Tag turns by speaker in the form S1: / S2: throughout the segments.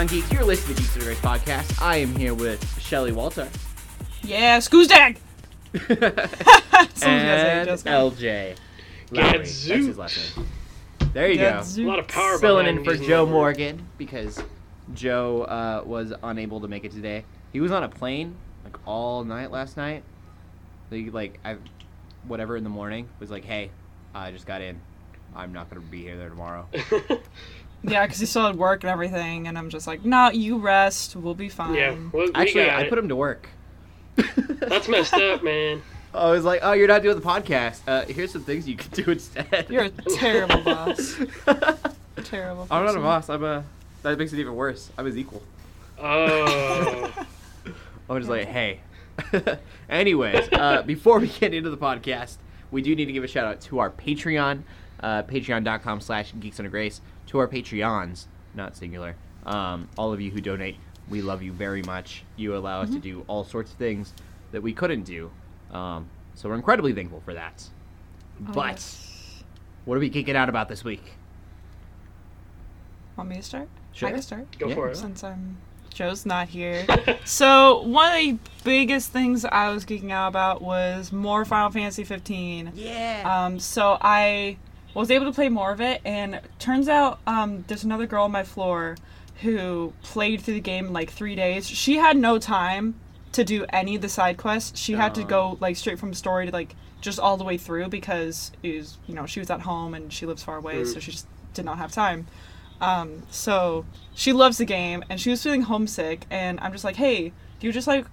S1: on, geeks? You're listening to Geeks Under Grace podcast. I am here with Shelly Walter
S2: Yeah, Scoozdag!
S1: and
S2: just
S1: LJ. Lowry. That's his
S3: Gadzooks.
S1: last name. There you go.
S3: A lot of power
S1: Filling in for Joe
S3: that.
S1: Morgan because Joe uh, was unable to make it today. He was on a plane like all night last night. He like I, whatever in the morning was like, hey, I just got in. I'm not gonna be here there tomorrow.
S2: Yeah, because he still had work and everything, and I'm just like, no, you rest, we'll be fine.
S3: yeah, well, we
S1: Actually, I
S3: it.
S1: put him to work.
S3: That's messed up, man.
S1: I was like, oh, you're not doing the podcast. Uh, here's some things you can do instead.
S2: You're a terrible boss. Terrible.
S1: I'm not a boss. I'm a. That makes it even worse. I'm his equal.
S3: Oh,
S1: I was just like, hey. Anyways, uh, before we get into the podcast, we do need to give a shout out to our Patreon, uh, patreon.com slash geeks under grace, to our Patreons, not singular. Um, all of you who donate, we love you very much. You allow us to do all sorts of things that we couldn't do. Um, so we're incredibly thankful for that.
S2: Oh,
S1: but
S2: yes.
S1: what are we geeking out about this week?
S2: Want me to start?
S1: Sure.
S2: I can start.
S3: go
S1: Yeah.
S3: for it.
S2: Since I'm Joe's not here. so one of the biggest things I was geeking out about was more Final Fantasy 15.
S1: Yeah.
S2: Um, so I was able to play more of it, and turns out um, there's another girl on my floor who played through the game in like three days. She had no time to do any of the side quests. She had to
S1: Oh.
S2: go like straight from story to like just all the way through because it was you know she was at home and she lives far away, so she just did not have time. Um, so she loves the game and she was feeling homesick, and I'm just like, hey, do you just like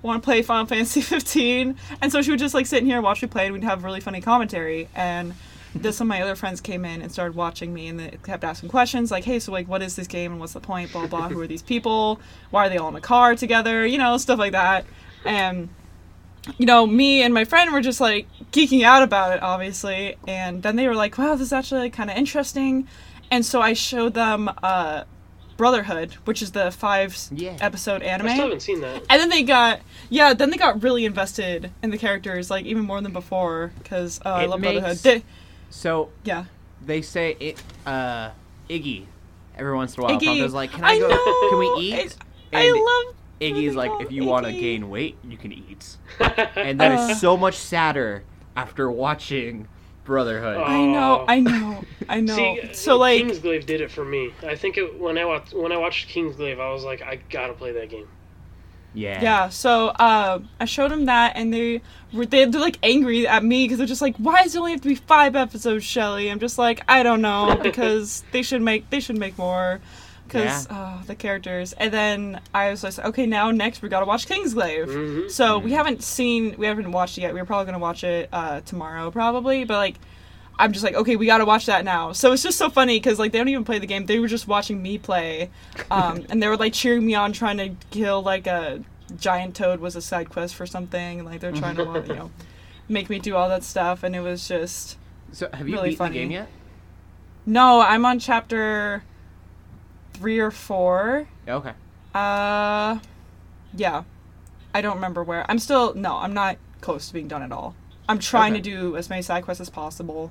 S2: want to play Final Fantasy 15? And so she would just like sit in here and watch me play, and we'd have really funny commentary. And this some of my other friends came in and started watching me, and they kept asking questions like, hey, so like, what is this game and what's the point? Blah blah. Who are these people? Why are they all in a car together? You know, stuff like that. And you know, me and my friend were just like geeking out about it, obviously. And then they were like, wow, this is actually kind of interesting. And so I showed them uh, Brotherhood, which is the five
S1: Yeah.
S2: episode
S3: I
S2: anime.
S3: still haven't seen that.
S2: And then they got, yeah, then they got really invested in the characters, like even more than before, because uh, I love
S1: makes-
S2: Brotherhood. They,
S1: so
S2: yeah,
S1: they say it uh Iggy every once in a while
S2: Iggy.
S1: Falco's like, Can I, go
S2: know,
S1: can we eat?
S2: I, I
S1: And
S2: love.
S1: Iggy's like, if you want to gain weight, you can eat. And that is
S2: Uh.
S1: so much sadder after watching Brotherhood.
S3: Oh.
S2: I know, I know, I know.
S3: See,
S2: so like,
S3: Kingsglaive did it for me. I think it, when I watched when I watched Kingsglaive, I was like, I gotta play that game.
S1: Yeah.
S2: Yeah, so uh, I showed them that, and they were they, they're like angry at me because they're just like, "Why does it only have to be five episodes, Shelly?" I'm just like, I don't know because they should make they should make more because uh, the characters. And then I was like, okay, now next we gotta watch Kingsglaive.
S3: Mhm.
S2: So we haven't seen we haven't watched it yet. We are probably gonna watch it uh, tomorrow probably, but like. I'm just like, okay, we gotta watch that now. So it's just so funny because like they don't even play the game; they were just watching me play, um, and they were like cheering me on, trying to kill like a giant toad was a side quest for something. and, Like they're trying to, you know, make me do all that stuff, and it was just
S1: So have you
S2: Really
S1: beaten
S2: funny.
S1: the game yet?
S2: no. I'm on chapter three or four.
S1: Okay.
S2: Uh, yeah, I don't remember where. I'm still no. I'm not close to being done at all. I'm trying
S1: Okay.
S2: to do as many side quests as possible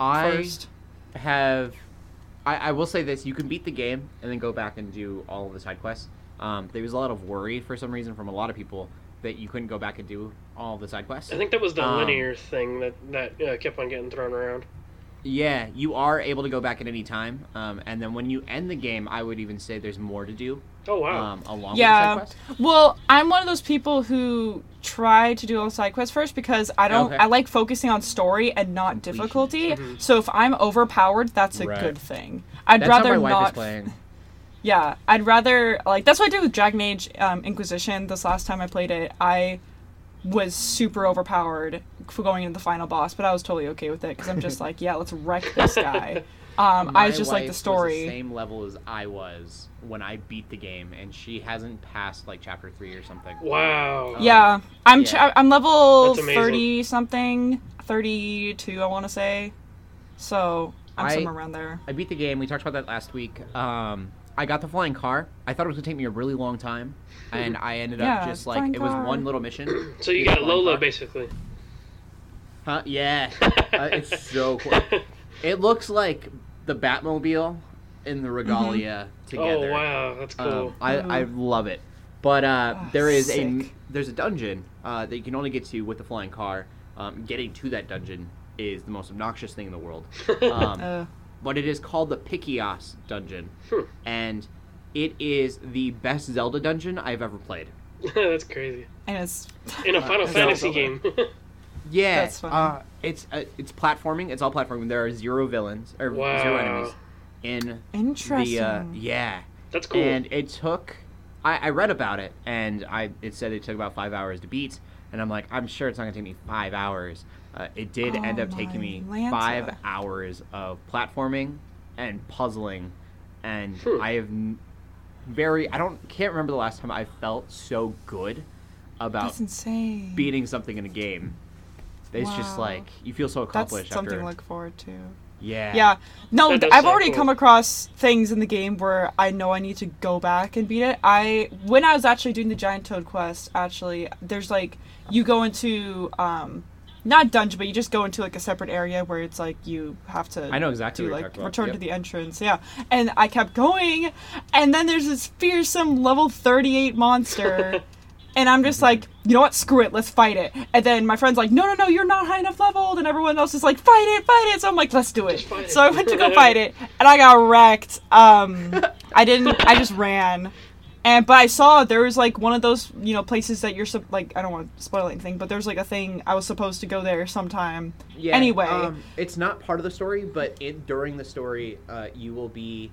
S1: I
S2: first.
S1: have I, I will say this, you can beat the game and then go back and do all of the side quests. Um, there was a lot of worry for some reason from a lot of people that you couldn't go back and do all of the side quests.
S3: I think that was the
S1: Um,
S3: linear thing that that uh, kept on getting thrown around.
S1: Yeah, you are able to go back at any time. Um, and then when you end the game, I would even say there's more to do.
S3: Oh wow.
S1: Um, along
S2: Yeah.
S1: with the side quests.
S2: Well, I'm one of those people who try to do all the side quests first because I don't.
S1: Okay.
S2: I like focusing on story and not
S1: Completion.
S2: difficulty.
S3: Mhm.
S2: So if I'm overpowered, that's a
S1: Right.
S2: good thing. I'd
S1: That's
S2: rather
S1: how my wife
S2: not.
S1: is playing.
S2: Yeah, I'd rather like that's what I did with Dragon Age um, Inquisition. This last time I played it, I was super overpowered for going into the final boss, but I was totally okay with it because I'm just like, yeah, let's wreck this guy. Um, I was just like
S1: wife
S2: the
S1: was
S2: story.
S1: same level as I was when I beat the game, and she hasn't passed like chapter three or something.
S3: wow.
S2: Yeah, I'm ch-
S1: Yeah.
S2: I'm level thirty something, thirty two, I want to say. So I'm
S1: I-
S2: somewhere around there.
S1: I beat the game. We talked about that last week. Um, I got the flying car. I thought it was gonna take me a really long time, and I ended up
S2: Yeah,
S1: just like it was
S2: car.
S1: one little mission.
S3: So you got
S1: the flying
S3: Lola
S1: car.
S3: basically.
S1: Huh? Yeah. Uh, it's so cool. It looks like the Batmobile in the regalia together.
S3: Oh wow, that's cool.
S1: Um, I, I love it. But uh,
S2: Oh,
S1: there is a there's a dungeon uh, that you can only get to with the flying car. Um, getting to that dungeon is the most obnoxious thing in the world. Um,
S2: Uh,
S1: but it is called the Pitioss dungeon,
S3: Hmm.
S1: and it is the best Zelda dungeon I've ever played.
S3: that's crazy.
S2: and it's
S3: In a Final
S1: Uh,
S3: Fantasy
S2: Zelda.
S3: game.
S1: Yeah,
S2: That's funny.
S1: Uh, it's uh, it's platforming. It's all platforming. There are zero villains or zero
S3: Wow.
S1: enemies in
S2: interesting.
S1: the uh, yeah.
S3: that's cool.
S1: And it took, I, I read about it, and I it said it took about five hours to beat, and I'm like, I'm sure it's not gonna take me five hours. Uh, it did end
S2: Oh
S1: up taking me
S2: Lanta.
S1: five hours of platforming and puzzling, and
S3: Hmm.
S1: I have n- very I don't can't remember the last time I felt so good about
S2: That's insane.
S1: beating something in a game. It's just like you feel so
S2: That's
S1: accomplished
S2: something
S1: after.
S2: to look forward to.
S1: yeah.
S2: Yeah. No,
S3: That
S2: th-
S3: does
S2: I've
S3: sound
S2: already
S3: cool.
S2: come across things in the game where I know I need to go back and beat it. I when I was actually doing the Giant Toad quest, actually, there's like you go into um not dungeon, but you just go into like a separate area where it's like you have to
S1: I know exactly
S2: do like return
S1: Yep.
S2: to the entrance. Yeah. And I kept going and then there's this fearsome level 38 monster and I'm just like, you know what? Screw it. Let's fight it. And then my friend's like, no, no, no, you're not high enough leveled. And everyone else is like, fight it, fight it. So I'm like, let's do it.
S3: Just it.
S2: So I went to go fight it, and I got wrecked. Um, I didn't. I just ran. And but I saw there was like one of those you know places that you're like I don't want to spoil anything, but there's like a thing I was supposed to go there sometime.
S1: Yeah,
S2: Anyway.
S1: um, it's not part of the story, but in, during the story, uh, you will be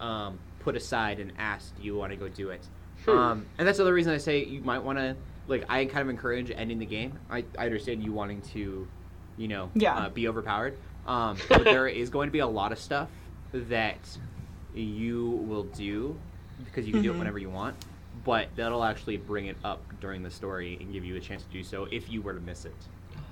S1: um, put aside and asked, "Do you want to go do it?"
S3: Hmm.
S1: Um, and that's the other reason I say you might want to. Like, I kind of encourage ending the game. I, I understand you wanting to, you know,
S2: Yeah.
S1: uh, be overpowered. Um, but there is going to be a lot of stuff that you will do because you can do it
S2: Mhm.
S1: whenever you want. But that'll actually bring it up during the story and give you a chance to do so if you were to miss it.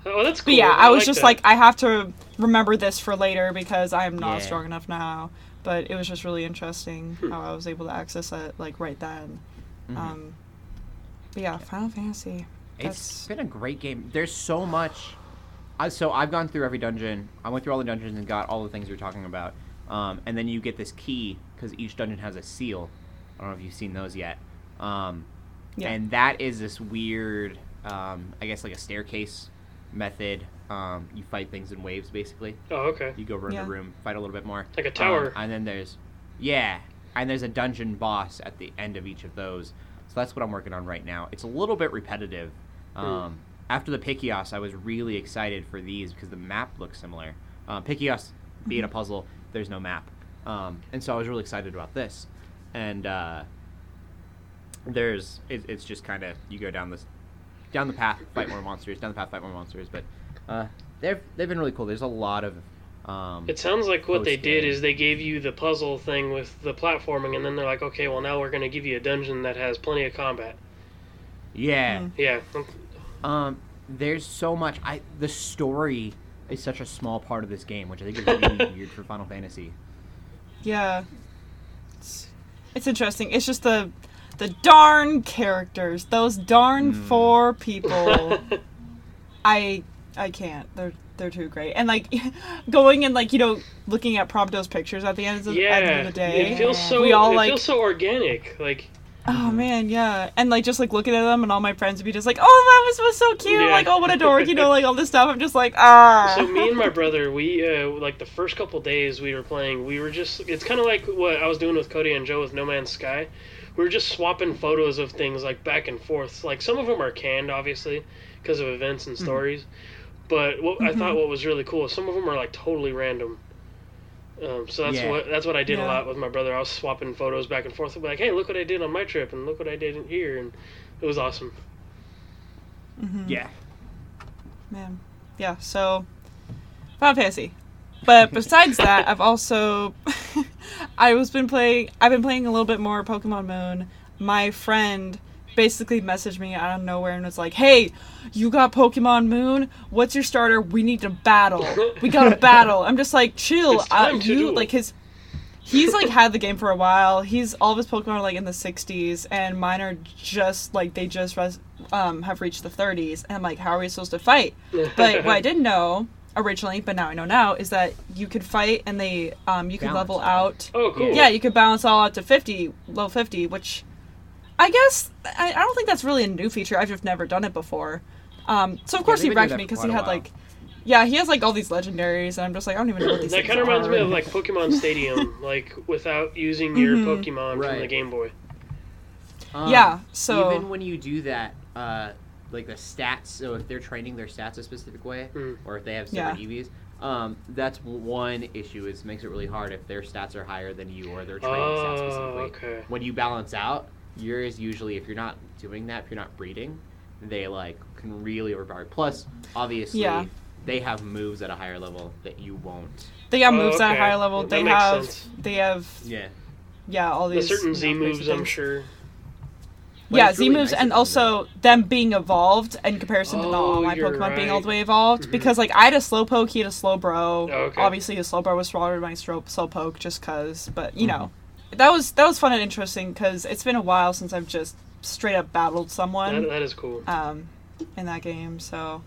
S3: oh, that's
S2: But
S3: cool.
S2: yeah, I was
S3: like
S2: just
S3: that.
S2: like I have to remember this for later because I am not
S1: Yeah.
S2: strong enough now. But it was just really interesting
S3: Hmm.
S2: how I was able to access it like right then.
S1: Mhm.
S2: Um, but yeah, Final Fantasy.
S1: It's
S2: That's
S1: been a great game. There's so much. I, so I've gone through every dungeon. I went through all the dungeons and got all the things you're talking about. Um, and then you get this key because each dungeon has a seal. I don't know if you've seen those yet. Um,
S2: yeah.
S1: And that is this weird, um, I guess like a staircase method. Um, you fight things in waves basically.
S3: Oh, okay.
S1: You go around
S2: Yeah.
S1: the room, fight a little bit more.
S3: Like a tower.
S1: Um, and then there's, yeah, and there's a dungeon boss at the end of each of those. So that's what I'm working on right now. It's a little bit repetitive. Um, After the Pitioss, I was really excited for these because the map looks similar. Um, Pitioss being a puzzle, there's no map, um, and so I was really excited about this. And uh, there's, it, it's just kind of you go down this, down the path, fight more monsters, down the path, fight more monsters. But uh, they've they've been really cool. There's a lot of um,
S3: It sounds like what they did is they gave you the puzzle thing with the platforming, and then they're like, okay, well now we're going to give you a dungeon that has plenty of combat.
S1: yeah.
S2: Mm.
S3: Yeah.
S1: Um, there's so much. I the story is such a small part of this game, which I think is really weird for Final Fantasy.
S2: Yeah. It's, interesting. It's just the the darn characters. Those darn
S1: Mm.
S2: four people. I I can't. They're they're too great. And like going and like, you know, looking at Prompto's pictures at the end of,
S3: yeah.
S2: the, end of the day.
S3: It feels so.
S2: we all
S3: it
S2: like
S3: feels so organic. Like
S2: Oh man, yeah. And like just like looking at them and all my friends would be just like, Oh that was, was so cute,
S3: Yeah.
S2: like oh what a dork, you know, like all this stuff. I'm just like, ah.
S3: So me and my brother we uh, like the first couple days we were playing we were just it's kind of like what i was doing with cody and joe with no man's sky. We were just swapping photos of things like back and forth. Like some of them are canned obviously because of events and stories. But what i thought what was really cool is some of them are like totally random um, so that's
S1: Yeah.
S3: what that's what I did a lot with my brother. I was swapping photos back and forth. I'd be like, "Hey, look what I did on my trip, and look what I did in here," and it was awesome.
S2: Mhm.
S1: Yeah.
S2: Man. Yeah, so Final Fantasy. But besides that, I've also I was been playing I've been playing a little bit more Pokemon Moon. My friend basically messaged me out of nowhere and was like, "Hey, you got Pokemon Moon? What's your starter? We need to battle. We got to battle." I'm just like, "Chill.
S3: It's
S2: Uh,
S3: to
S2: you
S3: duel."
S2: like his He's like had the game for a while. He's all of his Pokemon are like in the 60s, and mine are just like they just res- um, have reached the 30s. And I'm like, how are we supposed to fight? But what I didn't know originally, but now I know now, is that you could fight and they um, you could
S1: Balance
S2: level
S1: it.
S2: out.
S3: Oh, cool.
S2: Yeah, you could balance all out to 50, low 50, which I guess I, I don't think that's really a new feature. I've just never done it before. Um, so of course
S1: they've
S2: he
S1: been doing
S2: wrecked me because he had like, yeah, he has like all these legendaries, and I'm just like I don't even know what these
S3: That kind of reminds me of like Pokemon Stadium, like without using your
S2: Mhm.
S3: Pokemon from the Game Boy.
S1: Um,
S2: Yeah, so-
S1: even when you do that, uh, like the stats. So if they're training their stats a specific way,
S3: Mm.
S1: or if they have
S2: Yeah.
S1: EVs, um, that's one issue. Is makes it really hard if their stats are higher than you or they're training stats
S3: Oh,
S1: specifically.
S3: okay.
S1: When you balance out, yours usually if you're not doing that, if you're not breeding, they like can really overpower. Plus, obviously,
S2: Yeah.
S1: they have moves at a higher level that you won't.
S2: They got
S3: Oh,
S2: moves at a higher level.
S3: That
S2: they have
S3: sense.
S2: they have
S1: Yeah.
S2: yeah all
S3: The
S2: these
S3: certain Z moves, I'm sure.
S1: But
S2: yeah, Z
S1: really
S2: moves,
S1: nice
S2: and
S1: of them
S2: also them being evolved in comparison to not all
S3: Oh,
S2: my
S3: you're
S2: Pokemon being all the way evolved.
S3: Mhm.
S2: Because like I had a Slowpoke, he had a Slowbro.
S3: Oh, okay.
S2: Obviously, his Slowbro was stronger than my Stro- Slowpoke, just cause. But you
S1: Mm-hmm.
S2: know, that was that was fun and interesting because it's been a while since I've just straight up battled someone
S3: That, that is cool.
S2: um, in that game. So,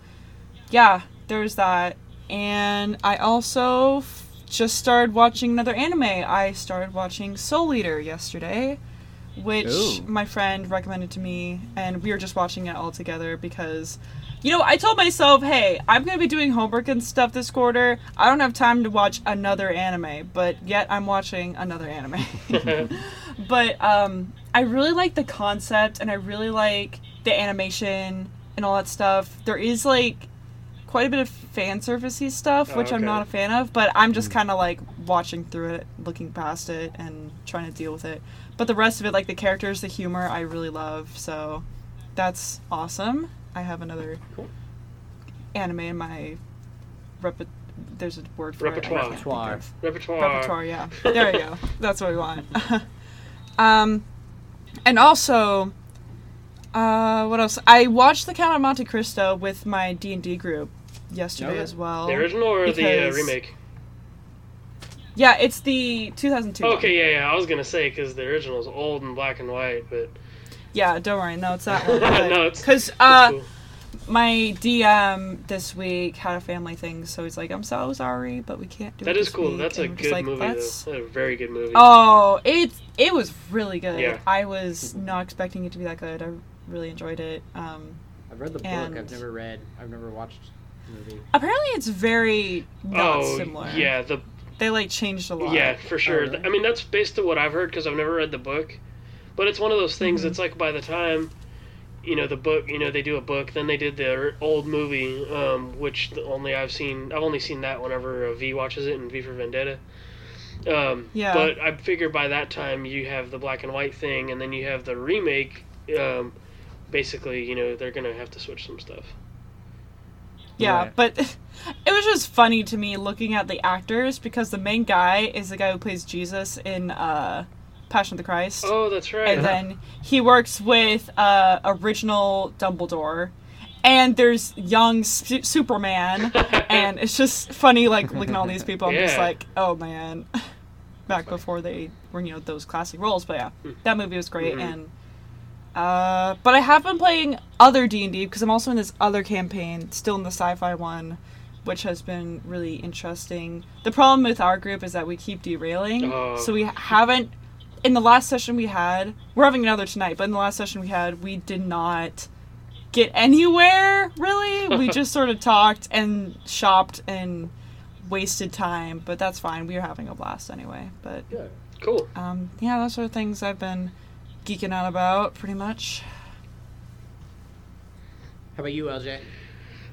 S2: yeah, there's that. And I also f- just started watching another anime. I started watching Soul Eater yesterday, which
S1: Ooh.
S2: my friend recommended to me, and we were just watching it all together because. You know, I told myself, hey, I'm going to be doing homework and stuff this quarter. I don't have time to watch another anime, but yet I'm watching another anime. but um, I really like the concept and I really like the animation and all that stuff. There is like quite a bit of fan servicey stuff,
S3: Oh,
S2: which I'm not a fan of, but I'm just kind of like watching through it, looking past it, and trying to deal with it. But the rest of it, like the characters, the humor, I really love. So that's awesome. I have another
S1: Cool.
S2: anime in my reper- There's a word for
S3: Repertoire.
S2: it. I can't think
S1: Repertoire.
S3: Repertoire.
S2: repertoire yeah there you go that's what we want um and also uh what else i watched the count of monte cristo with my d&d group yesterday
S1: Okay.
S2: as well
S3: The original or the uh, remake?
S2: yeah it's the 2002 one.
S3: Okay, yeah, yeah. I was gonna say because the original is old and black and white, but
S2: yeah don't worry no it's that one
S3: No, it's-
S2: because uh
S3: cool.
S2: my dm this week had a family thing so he's like i'm so sorry but we can't do
S3: that
S2: it
S3: is
S2: this
S3: cool.
S2: week."
S3: That's a
S2: And we're
S3: good
S2: like,
S3: movie
S2: "Let's-
S3: though. That's a very good movie.
S2: Oh, it it was really good.
S3: Yeah.
S2: I was not expecting it to be that good. I really enjoyed it. Um,
S1: I've read the book. I've never read. I've never watched the movie.
S2: apparently, it's very not
S3: oh,
S2: similar.
S3: yeah, the
S2: they like changed a lot.
S3: yeah for sure.
S1: really?
S3: I mean, that's based on what I've heard because I've never read the book, but it's one of those things.
S2: Mhm.
S3: It's like by the time. You know the book. You know they do a book, then they did the old movie, um, which only I've seen. I've only seen that whenever uh, V watches it in V for Vendetta. Um,
S2: Yeah.
S3: But I figure by that time you have the black and white thing, and then you have the remake. Um, basically, you know they're gonna have to switch some stuff.
S2: yeah,
S1: Right.
S2: but it was just funny to me looking at the actors because the main guy is the guy who plays Jesus in uh, Passion of the Christ.
S3: Oh, that's right.
S2: and then he works with uh, original Dumbledore, and there's young Su- Superman, and it's just funny like looking at all these people. I'm just like, oh man, back before they were you know those classic roles. But yeah, that movie was great,
S3: Mhm.
S2: and uh, but I have been playing other D and D because I'm also in this other campaign, still in the sci-fi one. Which has been really interesting. The problem with our group is that we keep derailing,
S3: Oh.
S2: so we haven't in the last session we had, we're having another tonight, but in the last session we had, we did not get anywhere really. we just sort of talked and shopped and wasted time, but that's fine. We were having a blast anyway. But
S1: Good.
S3: cool.
S2: um, yeah, those are things I've been geeking out about pretty much.
S1: How about you, LJ?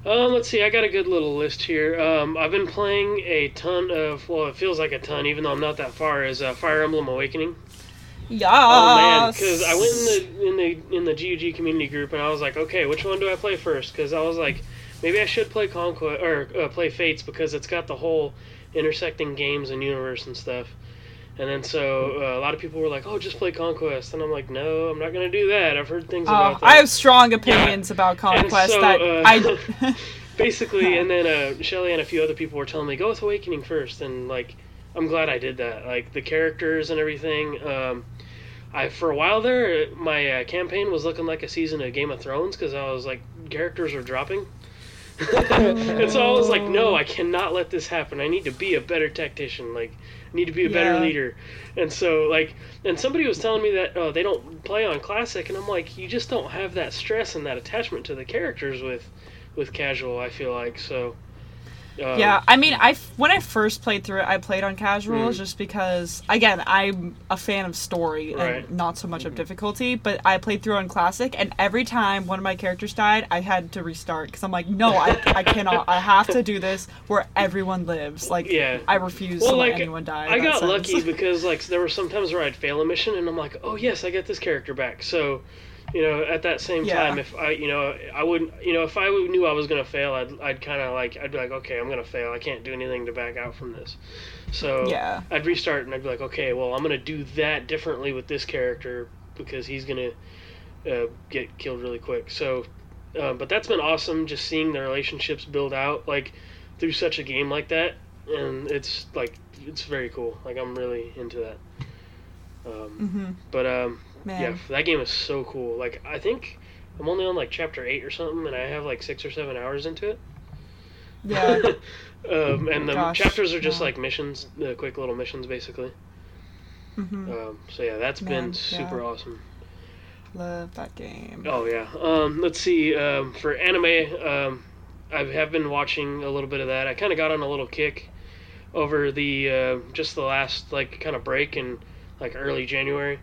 S3: Um, let's see. I got a good little list here. Um, I've been playing a ton of. Well, it feels like a ton, even though I'm not that far. Is uh, Fire Emblem Awakening.
S2: Yeah.
S3: Oh man, because I went in the in the in the GUG community group and I was like, okay, which one do I play first? Because I was like, maybe I should play Conquest or uh, play Fates because it's got the whole intersecting games and universe and stuff. And then so uh, a lot of people were like, oh, just play Conquest, and I'm like, no, I'm not gonna do that. I've heard things
S2: Oh,
S3: about that.
S2: I have strong opinions about Conquest
S3: so,
S2: that
S3: uh,
S2: I.
S3: basically and then uh, shelly and a few other people were telling me go with awakening first and like i'm glad i did that like the characters and everything um, i for a while there my uh, campaign was looking like a season of game of thrones because i was like characters were dropping and so I was like, no, I cannot let this happen. I need to be a better tactician. Like, I need to be a better
S2: Yeah.
S3: leader. And so, like, and somebody was telling me that uh, they don't play on classic, and I'm like, you just don't have that stress and that attachment to the characters with, with casual. I feel like so. Um,
S2: Yeah, I mean, I when I first played through it, I played on casual
S3: Mm.
S2: just because, again, I'm a fan of story
S3: Right.
S2: and not so much of difficulty. But I played through on classic, and every time one of my characters died, I had to restart because I'm like, no, I, I cannot. I have to do this where everyone lives. Like,
S3: Yeah.
S2: I refuse
S3: Well,
S2: to
S3: like
S2: let anyone die.
S3: I got
S2: sense.
S3: lucky because like there were some times where I'd fail a mission, and I'm like, oh yes, I get this character back. So, you know, at that same
S2: Yeah.
S3: time, if I, you know, I wouldn't, you know, if I knew I was gonna fail, I'd, I'd kind of like, I'd be like, okay, I'm gonna fail. I can't do anything to back out from this. So
S2: Yeah.
S3: I'd restart and I'd be like, okay, well, I'm gonna do that differently with this character because he's gonna uh, get killed really quick. So, uh, but that's been awesome, just seeing the relationships build out like through such a game like that, and it's like it's very cool. Like I'm really into that. Um,
S2: hmm
S3: but um,
S2: Man.
S3: yeah, that game is so cool. Like I think I'm only on like chapter eight or something, and I have like six or seven hours into it.
S2: Yeah.
S3: um, and the
S2: Gosh,
S3: chapters are just
S2: yeah.
S3: like missions, the quick little missions, basically.
S2: Mm-hmm.
S3: Um, so yeah, that's
S2: Man,
S3: been super
S2: yeah.
S3: awesome.
S2: Love that game.
S3: Oh yeah. Um, let's see. Um, for anime, um, I have been watching a little bit of that. I kind of got on a little kick over the uh, just the last like kind of break in like early January.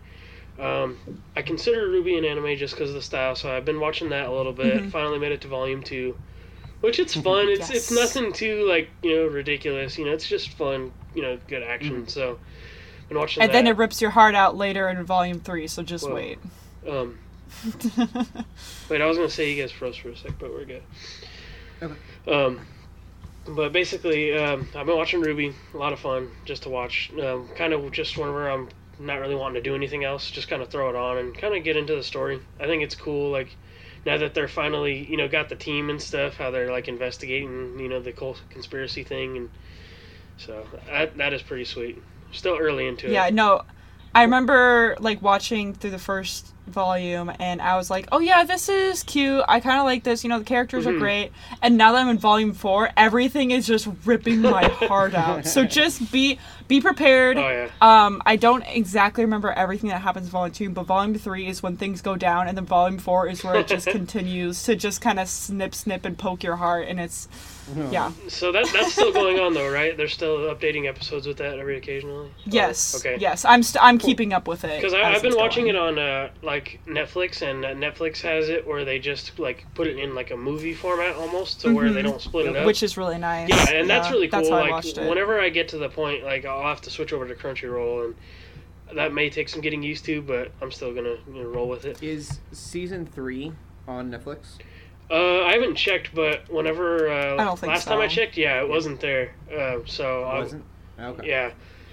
S3: Um, I consider Ruby an anime just because of the style, so I've been watching that a little bit.
S2: Mhm.
S3: Finally made it to volume two, which it's fun. It's it's nothing too like you know ridiculous. You know, it's just fun. You know, good action. So, been watching
S2: and
S3: that.
S2: then it rips your heart out later in volume three. So just
S3: Whoa.
S2: wait.
S3: um, Wait, I was gonna say you guys froze for a sec, but we're good.
S1: Okay.
S3: Um, but basically, um, I've been watching Ruby. A lot of fun just to watch. Um, kind of just whenever I'm not really wanting to do anything else, just kind of throw it on and kind of get into the story. I think it's cool. Like now that they're finally, you know, got the team and stuff, how they're like investigating, you know, the whole conspiracy thing, and so that that is pretty sweet. Still early into
S2: Yeah,
S3: it.
S2: Yeah, no. I remember like watching through the first volume and I was like, "Oh yeah, this is cute. I kind of like this. You know, the characters
S3: Mhm.
S2: are great." And now that I'm in volume 4, everything is just ripping my heart out. So just be be prepared.
S3: Oh yeah.
S2: Um, I don't exactly remember everything that happens in volume two, but volume three is when things go down, and then volume four is where it just continues to just kind of snip, snip, and poke your heart, and it's yeah,
S3: So that that's still going on though, right? They're still updating episodes with that every occasionally.
S2: yes,
S3: Okay.
S2: yes, I'm st- I'm keeping up with it
S3: Because I've been watching
S2: going.
S3: it on uh, like Netflix, and uh, Netflix has it where they just like put it in like a movie format almost, so where they
S2: Mhm.
S3: don't split it up.
S2: which is really nice.
S3: yeah, and that's really cool.
S2: That's how I
S3: like
S2: watched it.
S3: whenever I get to the point, like I'll have to switch over to Crunchyroll, and that may take some getting used to, but I'm still gonna you know, roll with it.
S1: Is season three on Netflix?
S3: Uh, I haven't checked, but whenever uh,
S2: I don't think
S3: last time I checked, yeah, it wasn't there. Uh, so I,
S1: Wasn't? Okay.
S3: yeah,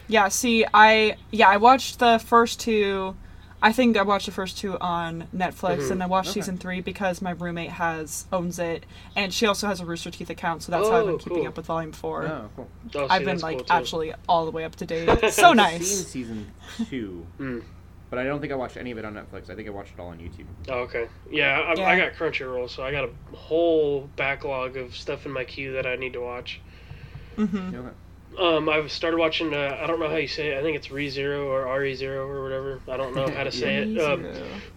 S2: Yeah, see, I yeah, I watched the first two. I think I watched the first two on Netflix,
S3: Mhm.
S2: and I watched
S1: Okay.
S2: season three because my roommate has owns it, and she also has a Rooster Teeth account, so that's how I've been
S3: Oh,
S2: keeping
S3: cool.
S2: up with Volume Four.
S1: Oh, cool.
S3: Oh, see,
S2: I've been like
S3: cool,
S2: actually all the way up to date. so
S1: I've
S2: nice.
S1: seen season two,
S3: Mm.
S1: but I don't think I watched any of it on Netflix. I think I watched it all on YouTube.
S3: Oh, okay. Yeah, I,
S2: Yeah.
S3: I got Crunchyroll, so I got a whole backlog of stuff in my queue that I need to watch.
S2: hmm
S1: Okay.
S3: Um, I've started watching. Uh, I don't know how you say it. I think it's ReZero or RE0 or whatever. I don't know how to say it. Um,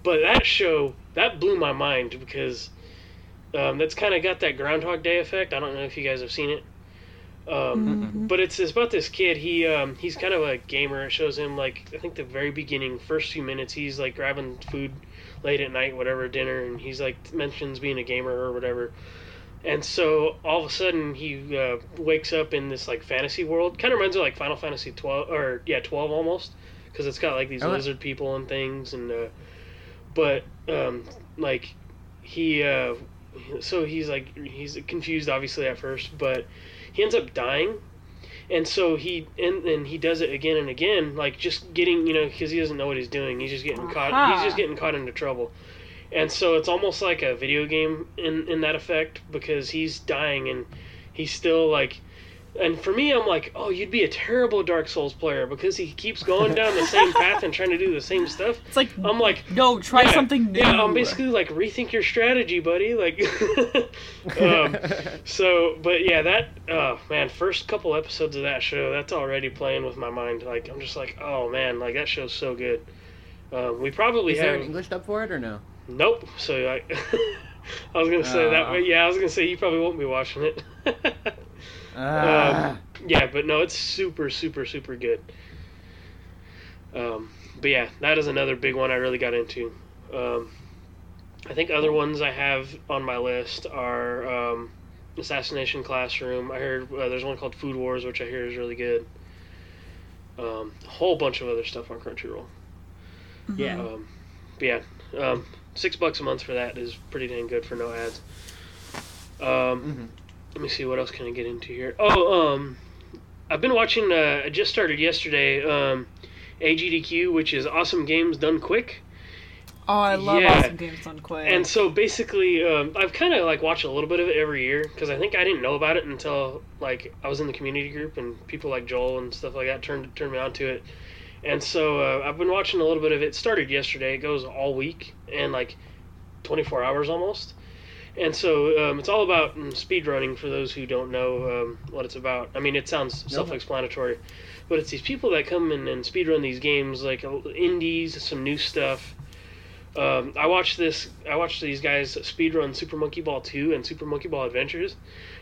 S3: but that show that blew my mind because um, that's kind of got that Groundhog Day effect. I don't know if you guys have seen it. Um,
S2: Mhm.
S3: but it's, it's about this kid. He um, he's kind of a gamer. It shows him like I think the very beginning, first few minutes, he's like grabbing food late at night, whatever dinner, and he's like mentions being a gamer or whatever. And so all of a sudden he uh, wakes up in this like fantasy world. Kind of reminds me of like Final Fantasy twelve or yeah twelve almost, because it's got like these
S1: Okay.
S3: lizard people and things. And uh, but um, like he uh, so he's like he's confused obviously at first, but he ends up dying. And so he and, and he does it again and again, like just getting you know because he doesn't know what he's doing. He's just getting caught. He's just getting caught into trouble. And so it's almost like a video game in in that effect because he's dying and he's still like And for me, I'm like, oh, you'd be a terrible Dark Souls player because he keeps going down the same path and trying to do the same stuff.
S2: It's like
S3: I'm like,
S2: no, try
S3: yeah,
S2: something new.
S3: Yeah, I'm basically like rethink your strategy, buddy. Like, um, so, but yeah, that oh man, first couple episodes of that show, that's already playing with my mind. Like, I'm just like, oh man, like that show's so good. Um, we probably
S1: Is
S3: have
S1: there an English dub for it or no?
S3: Nope. So I, I was gonna say that,
S1: Uh.
S3: but yeah, I was gonna say you probably won't be watching it.
S1: Ah.
S3: Um, yeah, but no, it's super, super, super good. Um, but yeah, that is another big one I really got into. Um, I think other ones I have on my list are um, Assassination Classroom. I heard uh, there's one called Food Wars, which I hear is really good. Um, a whole bunch of other stuff on Crunchyroll.
S1: yeah.
S3: Um, but yeah, um, six bucks a month for that is pretty dang good for no ads. Um,
S1: Mhm.
S3: let me see what else can I get into here. Oh, um, I've been watching. Uh, I just started yesterday. Um, AGDQ, which is Awesome Games Done Quick.
S2: oh, I love
S3: yeah.
S2: awesome games done quick.
S3: And so basically, um, I've kind of like watched a little bit of it every year because I think I didn't know about it until like I was in the community group and people like Joel and stuff like that turned turned me on to it. And so uh, I've been watching a little bit of it. Started yesterday. It goes all week and like 24 hours almost. And so um, it's all about mm, speed running for those who don't know um, what it's about. I mean, it sounds self-explanatory, but it's these people that come in and speed run these games, like uh, indies, some new stuff. Um, I watched this. I watched these guys speedrun Super Monkey Ball 2 and Super Monkey Ball Adventures,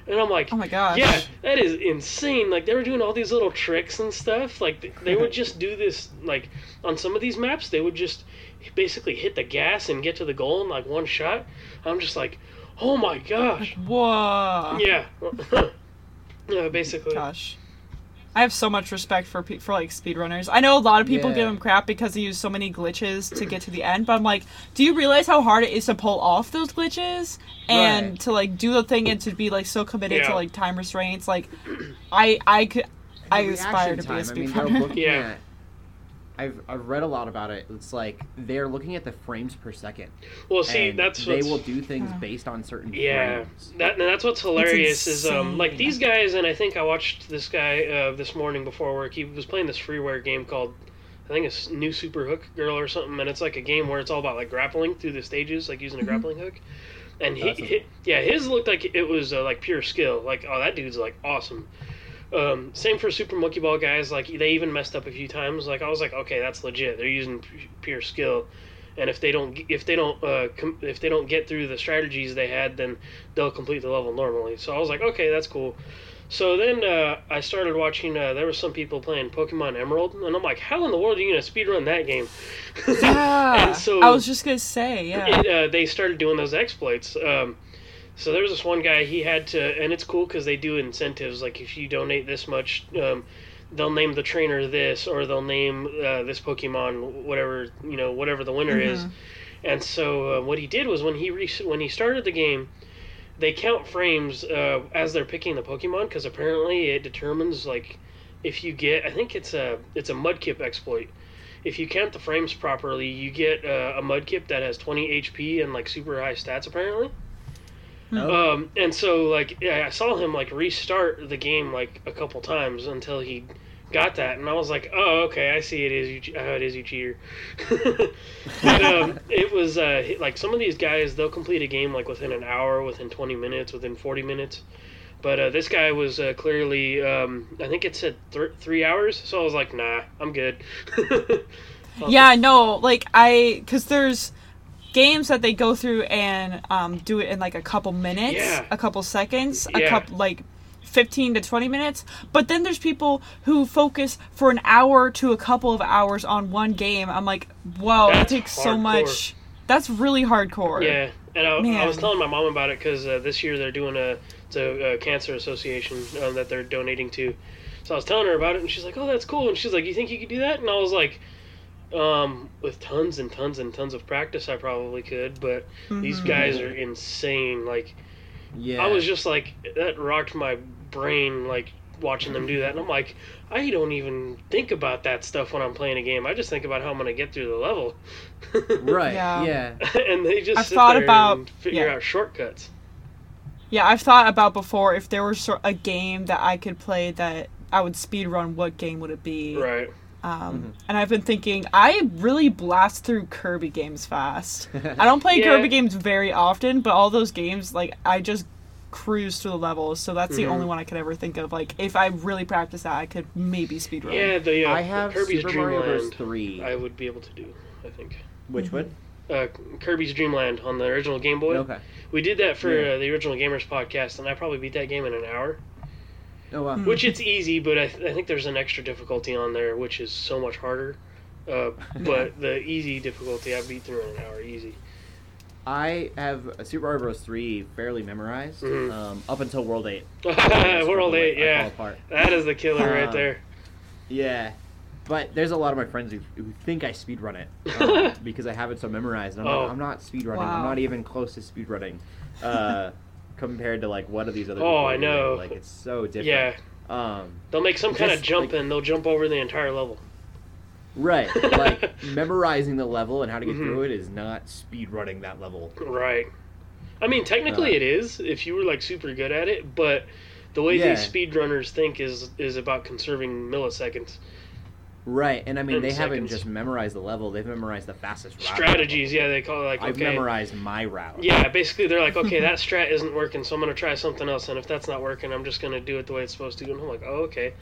S3: and I'm like,
S2: oh my god,
S3: yeah, that is insane. Like they were doing all these little tricks and stuff. Like they would just do this. Like on some of these maps, they would just basically hit the gas and get to the goal in like one shot. I'm just like, oh my gosh.
S2: Whoa.
S3: Yeah. yeah, basically.
S2: Gosh. I have so much respect for pe- for like speedrunners. I know a lot of people
S1: Yeah.
S2: give them crap because they use so many glitches to get to the end, but I'm like, do you realize how hard it is to pull off those glitches and
S1: Right.
S2: to like do the thing and to be like so committed
S3: Yeah.
S2: to like time restraints? Like, I I could I aspire
S1: reaction
S2: to be a
S1: time, I mean,
S2: speedrunner.
S1: looking
S3: Yeah.
S1: At. I've, I've read a lot about it. It's like they're looking at the frames per second.
S3: Well, see,
S1: and
S3: that's
S1: they will do things
S2: Yeah.
S1: based on certain
S3: Yeah,
S1: frames.
S3: that and that's what's hilarious is um like these guys and I think I watched this guy uh, this morning before work. He was playing this freeware game called I think it's New Super Hook Girl or something, and it's like a game where it's all about like grappling through the stages, like using a
S2: Mhm.
S3: grappling hook. And he,
S1: Awesome.
S3: hi- yeah, his looked like it was uh, like pure skill. Like, oh, that dude's like awesome. Um, same for Super Monkey Ball guys. Like, they even messed up a few times. Like, I was like, okay, that's legit. They're using pure skill. And if they don't, if they don't, uh, com- if they don't get through the strategies they had, then they'll complete the level normally. So I was like, okay, that's cool. So then uh, I started watching. Uh, there were some people playing Pokemon Emerald, and I'm like, how in the world are you gonna speedrun that game?
S2: Yeah.
S3: and so
S2: I was just gonna say, yeah.
S3: it, uh, they started doing those exploits. Um, so there was this one guy. He had to, and it's cool because they do incentives. Like if you donate this much, um, they'll name the trainer this, or they'll name uh, this Pokemon whatever you know, whatever the winner is.
S2: Mhm.
S3: And so uh, what he did was when he re- when he started the game, they count frames uh, as they're picking the Pokemon because apparently it determines like if you get. I think it's a it's a Mudkip exploit. If you count the frames properly, you get uh, a Mudkip that has 20 HP and like super high stats apparently.
S1: Oh.
S3: Um, and so like yeah, I saw him like restart the game like a couple times until he got that, and I was like, oh okay, I see it is you che- how it is you cheater. but um, it was uh, like some of these guys they'll complete a game like within an hour, within twenty minutes, within forty minutes. But uh, this guy was uh, clearly, um, I think it said th- three hours, so I was like, nah, I'm good.
S2: Yeah, no, like I, because there's games that they go through and um, do it in like a couple minutes,
S3: Yeah.
S2: a couple seconds, a
S3: Yeah.
S2: couple like 15 to 20 minutes. But then there's people who focus for an hour to a couple of hours on one game. I'm like, whoa, that
S3: That's
S2: takes so much. That's really hardcore.
S3: Yeah, and I, I was telling my mom about it because uh, this year they're doing a it's a, a cancer association um, that they're donating to. So I was telling her about it, and she's like, "Oh, that's cool." And she's like, "You think you could do that?" And I was like, um, "With tons and tons and tons of practice, I probably could." But these
S2: Mhm.
S3: guys are insane. Like
S1: Yeah.
S3: I was just like that rocked my brain like watching them do that, and I'm like, I don't even think about that stuff when I'm playing a game. I just think about how I'm gonna get through the level.
S1: right.
S2: Yeah.
S1: Yeah.
S3: and they just
S2: I've
S3: sit
S2: thought
S3: there
S2: about-
S3: and figure
S2: yeah.
S3: out shortcuts.
S2: Yeah, I've thought about before if there was a game that I could play that I would speed run. What game would it be?
S3: Right.
S2: Um, And I've been thinking I really blast through Kirby games fast. I don't play
S3: Yeah.
S2: Kirby games very often, but all those games like I just cruise through the levels. So that's the
S3: Mhm.
S2: only one I could ever think of. Like if I really practice that, I could maybe speed run.
S3: Yeah, the uh,
S1: I have
S3: Kirby's
S1: Super Mario Bros.
S3: Dreamland.
S1: Three.
S3: I would be able to do. I think.
S1: Which one?
S3: Uh, Kirby's Dreamland on the original Game Boy.
S1: Okay.
S3: We did that for
S1: Yeah.
S3: uh, the original Gamers podcast, and I probably beat that game in an hour.
S1: Oh wow.
S2: Hmm.
S3: Which it's easy, but I, th- I think there's an extra difficulty on there, which is so much harder. Uh, but the easy difficulty I beat through in an hour, easy.
S1: I have Super Mario Bros. Three fairly memorized
S3: Mhm.
S1: um, up until World Eight.
S3: World Eight, yeah,
S1: apart.
S3: that is the killer right
S1: Uh,
S3: there.
S1: Yeah, but there's a lot of my friends who, who think I speedrun it um, because I have it so memorized. And I'm,
S3: Oh.
S1: not, I'm not speedrunning.
S2: Wow.
S1: I'm not even close to speedrunning uh, compared to like what are these other?
S3: Oh, I
S1: are doing.
S3: know.
S1: Like it's so different.
S3: Yeah,
S1: Um,
S3: they'll make some kind of jump
S1: like-
S3: and they'll jump over the entire level.
S1: right. Like memorizing the level and how to get
S3: Mhm.
S1: through it is not speedrunning that level.
S3: Right. I mean, technically
S1: Uh,
S3: it is if you were like super good at it, but the way
S1: Yeah.
S3: these speedrunners think is is about conserving milliseconds.
S1: Right, and I mean they haven't just memorized the level; they've memorized the fastest route.
S3: Strategies, yeah, they call it like
S1: I've memorized my route.
S3: Yeah, basically they're like, okay, that strat isn't working, so I'm gonna try something else, and if that's not working, I'm just gonna do it the way it's supposed to. And I'm like, oh, okay.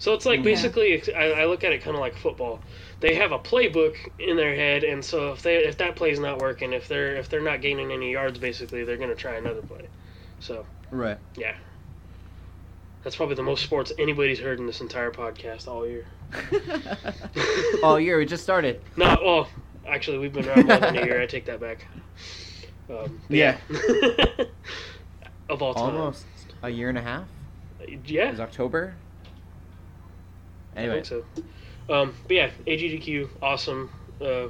S3: So it's like
S2: Yeah.
S3: basically, I, I look at it kind of like football. They have a playbook in their head, and so if they if that play's not working, if they're if they're not gaining any yards, basically they're gonna try another play. So
S1: Right.
S3: yeah, that's probably the most sports anybody's heard in this entire podcast all year.
S1: oh, year we just started.
S3: No, well, actually we've been around more than a year. I take that back. Um, but
S1: Yeah.
S3: of all time.
S1: Almost a year and a half.
S3: Yeah.
S1: It was October. Anyway,
S3: I think so. Um, but yeah, AGDQ, awesome. Uh,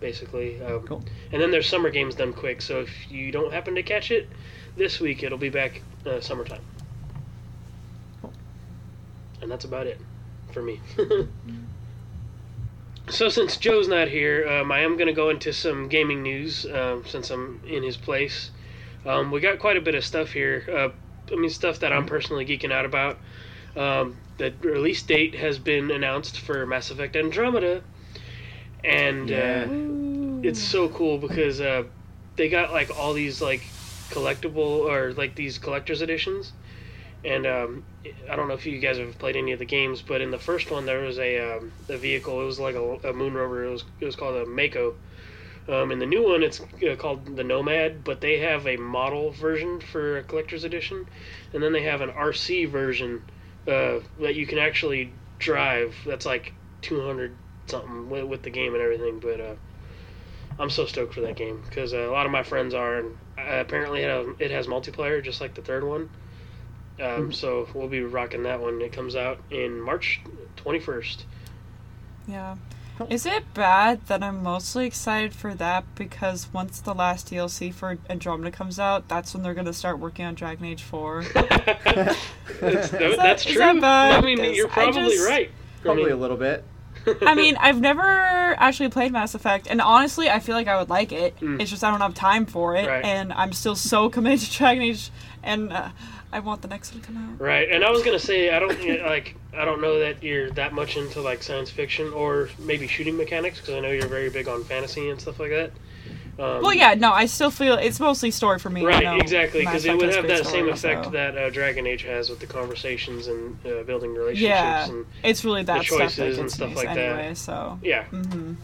S3: basically. Uh,
S1: Cool.
S3: And then there's summer games done quick, so if you don't happen to catch it this week, it'll be back uh, summertime.
S1: Cool.
S3: And that's about it for me. so since Joe's not here, um, I am going to go into some gaming news um, since I'm in his place. Um, we got quite a bit of stuff here. Uh, I mean, stuff that I'm personally geeking out about. Um, the release date has been announced for Mass Effect Andromeda, and
S1: Yeah.
S3: uh, it's so cool because uh, they got like all these like collectible or like these collector's editions. And um, I don't know if you guys have played any of the games, but in the first one there was a, um, a vehicle. It was like a, a moon rover. It was it was called a Mako. Um, in the new one, it's uh, called the Nomad, but they have a model version for a collector's edition, and then they have an RC version uh, that you can actually drive. That's like 200 something with, with the game and everything. But uh, I'm so stoked for that game because uh, a lot of my friends are, and uh, apparently it has, it has multiplayer just like the third one. Um, So we'll be rocking that one. It comes out in March 21st.
S2: Yeah. Is it bad that I'm mostly excited for that because once the last DLC for Andromeda comes out, that's when they're gonna start working on Dragon Age 4?
S3: that's,
S2: that-
S3: that's
S2: is
S3: true.
S2: that bad?
S3: I mean, you're probably
S2: just-
S3: right. I
S1: probably
S3: mean,
S1: a little bit.
S2: I mean, I've never actually played Mass Effect, and honestly, I feel like I would like it.
S3: Mm.
S2: It's just I don't have time for it,
S3: Right.
S2: and I'm still so committed to Dragon Age, and uh, I want the next one to come out.
S3: Right, and I was gonna say I don't like I don't know that you're that much into like science fiction or maybe shooting mechanics because I know you're very big on fantasy and stuff like that. Um,
S2: Well, yeah, no, I still feel it's mostly story for me.
S3: Right,
S2: you know,
S3: exactly, because it would have that same effect
S2: so-
S3: that uh, Dragon Age has with the conversations and uh, building relationships.
S2: Yeah,
S3: And,
S2: it's really that stuff that
S3: choices and stuff like that.
S2: So,
S3: yeah,
S2: hmm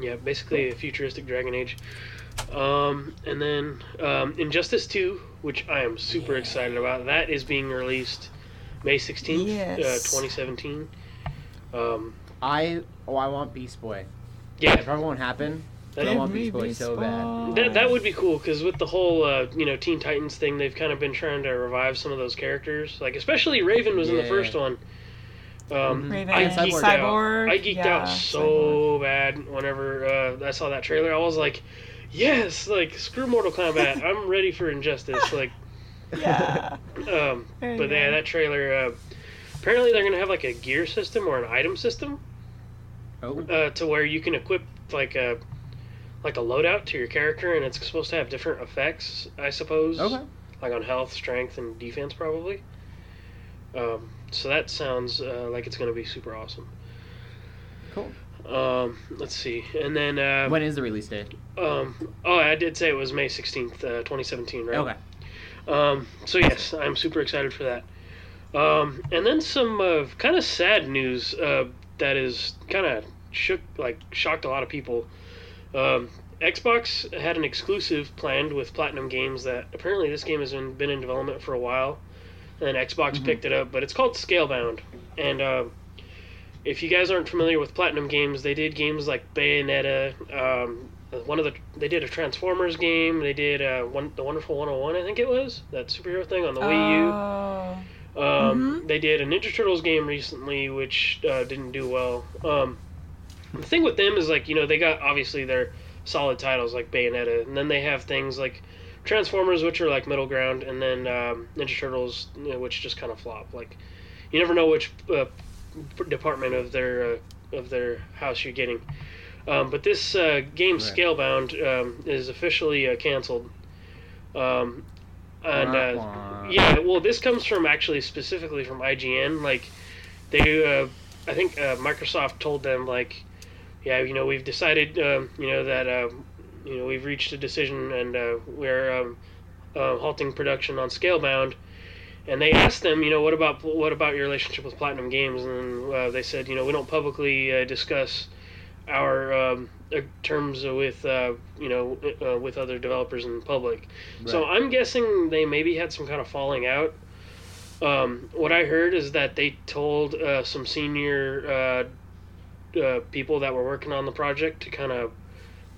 S3: yeah, basically a futuristic Dragon Age. Um, and then um, Injustice 2, which I am super excited about. That is being released May 16th, uh, 2017. Um,
S1: I oh I want Beast Boy.
S3: yeah,
S1: It probably won't happen. But I
S3: Give
S1: want Beast Boy
S2: Beast
S1: so bad.
S3: That, that would be cool because with the whole uh, you know Teen Titans thing, they've kind of been trying to revive some of those characters. Like especially Raven was in the first one. Um,
S1: Mhm.
S2: Raven,
S3: I geeked
S2: Cyborg,
S3: out. I geeked
S2: yeah,
S3: out so bad whenever uh, I saw that trailer. I was like, yes, like screw Mortal Kombat. I'm ready for Injustice. Like,
S2: yeah.
S3: um, but yeah, that trailer. Uh, apparently, they're gonna have like a gear system or an item system
S1: Oh.
S3: uh, to where you can equip like a like a loadout to your character, and it's supposed to have different effects. I suppose.
S1: Okay.
S3: like on health, strength, and defense probably. Um, so that sounds uh, like it's going to be super awesome.
S1: Cool.
S3: Um, let's see, and then uh,
S1: When is the release date?
S3: um, oh, I did say it was May sixteenth, uh, twenty seventeen, right?
S1: Okay.
S3: Um, so yes, I'm super excited for that. Um, and then some uh, kind of sad news uh, that is kind of shook, like shocked a lot of people. Um, Xbox had an exclusive planned with Platinum Games that apparently this game has been, been in development for a while, and Xbox
S1: Mhm.
S3: picked it up. But it's called Scalebound, and uh, if you guys aren't familiar with Platinum Games, they did games like Bayonetta. Um, one of the they did a Transformers game. They did uh, one the Wonderful 101, I think it was that superhero thing on the Wii U.
S2: Oh.
S3: Um,
S2: Mhm.
S3: They did a Ninja Turtles game recently, which uh, didn't do well. Um, the thing with them is like you know they got obviously their solid titles like Bayonetta, and then they have things like Transformers, which are like middle ground, and then um, Ninja Turtles, you know, which just kind of flop. Like you never know which uh, department of their uh, of their house you're getting. Um, but this uh, game
S1: Right.
S3: Scalebound um, is officially uh, canceled. Um, and uh, yeah, well, this comes from actually specifically from IGN. Like, they, uh, I think uh, Microsoft told them like, yeah, you know, we've decided, um, you know, that uh, you know we've reached a decision and uh, we're um, halting production on Scalebound. And they asked them, you know, what about what about your relationship with Platinum Games? And uh, they said, you know, we don't publicly uh, discuss our um, uh, terms with uh, you know uh, with other developers in public. So I'm guessing they maybe had some kind of falling out. Um, what I heard is that they told uh, some senior uh, uh, people that were working on the project to kind of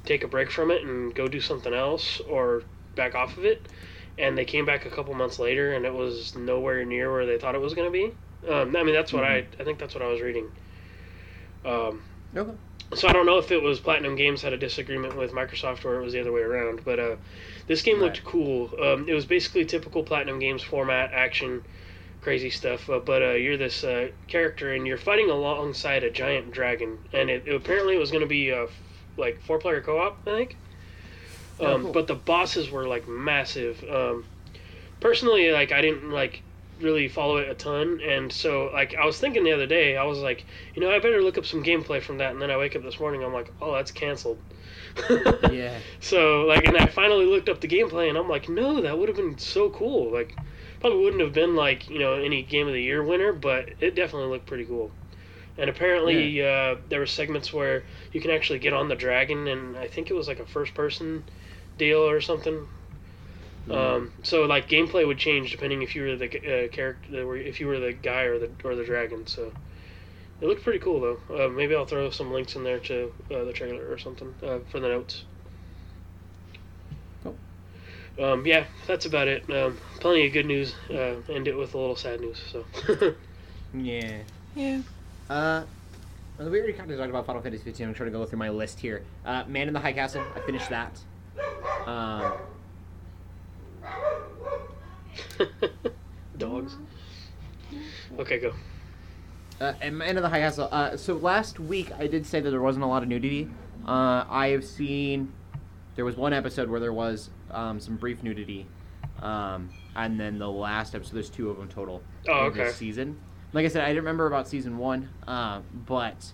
S3: take a break from it and go do something else or back off of it. And they came back a couple months later, and it was nowhere near where they thought it was going to be. Um, I mean, that's what I I think that's what I was reading. Um,
S1: Okay.
S3: so I don't know if it was Platinum Games had a disagreement with Microsoft or it was the other way around. But uh, this game looked cool. Um, it was basically typical Platinum Games format, action, crazy stuff. Uh, but uh, you're this uh, character and you're fighting alongside a giant dragon, and it, it apparently it was going to be f- like four player co op, I think.
S1: Oh,
S3: Um,
S1: cool.
S3: But the bosses were like massive. Um, personally, like I didn't like really follow it a ton, and so like I was thinking the other day, I was like, you know, I better look up some gameplay from that, and then I wake up this morning, I'm like, oh, that's canceled.
S1: Yeah.
S3: So like, and I finally looked up the gameplay, and I'm like, no, that would have been so cool. Like, probably wouldn't have been like you know any game of the year winner, but it definitely looked pretty cool. And apparently, uh, there were segments where you can actually get on the dragon, and I think it was like a first person deal or something. Um, so like gameplay would change depending if you were the uh, character, if you were the guy or the or the dragon. So it looked pretty cool though. Uh, maybe I'll throw some links in there to uh, the trailer or something uh, for the notes.
S1: Cool.
S3: Um, yeah, that's about it. Um, plenty of good news. Uh, end it with a little sad news. So
S1: Yeah.
S2: Yeah.
S1: Uh, we already kind of talked about Final Fantasy 15. I'm trying to go through my list here. Uh, Man in the High Castle. I finished that. Um,
S3: dogs. Okay, go.
S1: uh, and Man in the High Castle. Uh, so last week I did say that there wasn't a lot of nudity. Uh, I have seen there was one episode where there was um, some brief nudity, um, and then the last episode. There's two of them total.
S3: Oh,
S1: in this season. Like I said, I didn't remember about season one, uh, but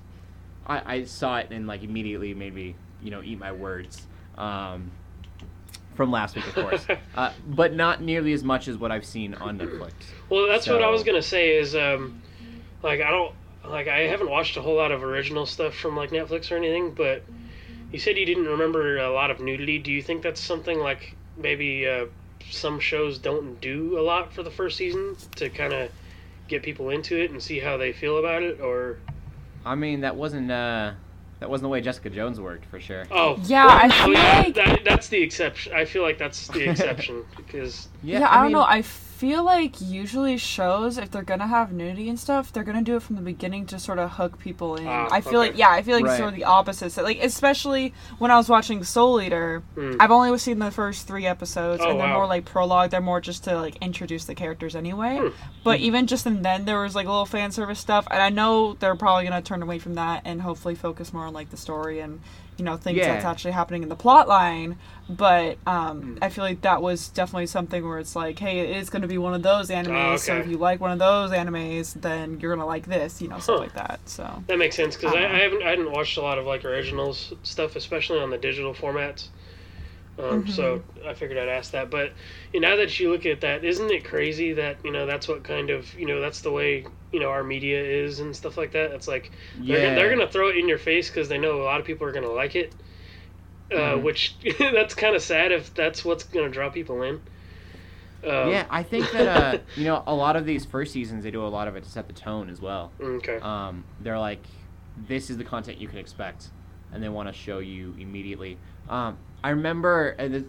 S1: I, I saw it and like immediately made me, you know, eat my words. Um, from last week, of course, uh, but not nearly as much as what I've seen on Netflix.
S3: Well, that's what I was gonna say. Is um, like I don't like I haven't watched a whole lot of original stuff from like Netflix or anything, but you said you didn't remember a lot of nudity. Do you think that's something like maybe uh, some shows don't do a lot for the first season to kind of get people into it and see how they feel about it, or
S1: I mean, that wasn't uh, that wasn't the way Jessica Jones worked for sure.
S3: oh
S2: Yeah, I
S3: oh,
S2: feel
S3: yeah,
S2: like-
S3: that, that's the exception. I feel like that's the exception because
S2: Yeah, I, don't know. I feel like usually shows, if they're gonna have nudity and stuff, they're gonna do it from the beginning to sort of hook people in.
S3: Ah,
S2: I feel
S3: okay.
S2: like, yeah, I feel like
S1: Right.
S2: sort of the opposite. So, like, especially when I was watching Soul Eater,
S3: Hmm.
S2: I've only seen the first three episodes,
S3: Oh,
S2: and they're
S3: wow.
S2: more like prologue. They're more just to like introduce the characters anyway.
S3: Hmm.
S2: But even just in then, there was like a little fan service stuff, and I know they're probably gonna turn away from that and hopefully focus more on like the story and you know things
S1: Yeah.
S2: that's actually happening in the plot line. But um, I feel like that was definitely something where it's like, hey, it is going to be one of those animes.
S3: Oh,
S2: So if you like one of those animes, then you're gonna like this, you know, stuff like that. So
S3: That makes sense because I,
S2: Uh-huh.
S3: I haven't I hadn't watched a lot of like originals stuff, especially on the digital formats. Um, So
S2: Mm-hmm.
S3: I figured I'd ask that. But you know, now that you look at that, isn't it crazy that you know that's what kind of you know that's the way you know our media is and stuff like that. It's like they're, gonna, they're gonna throw it in your face because they know a lot of people are gonna like it. Uh,
S1: Mhm.
S3: Which that's kind of sad if that's what's gonna draw people in. Um,
S1: yeah, I think that uh, you know a lot of these first seasons they do a lot of it to set the tone as well.
S3: Okay.
S1: Um, they're like, this is the content you can expect, and they want to show you immediately. Um, I remember, and this,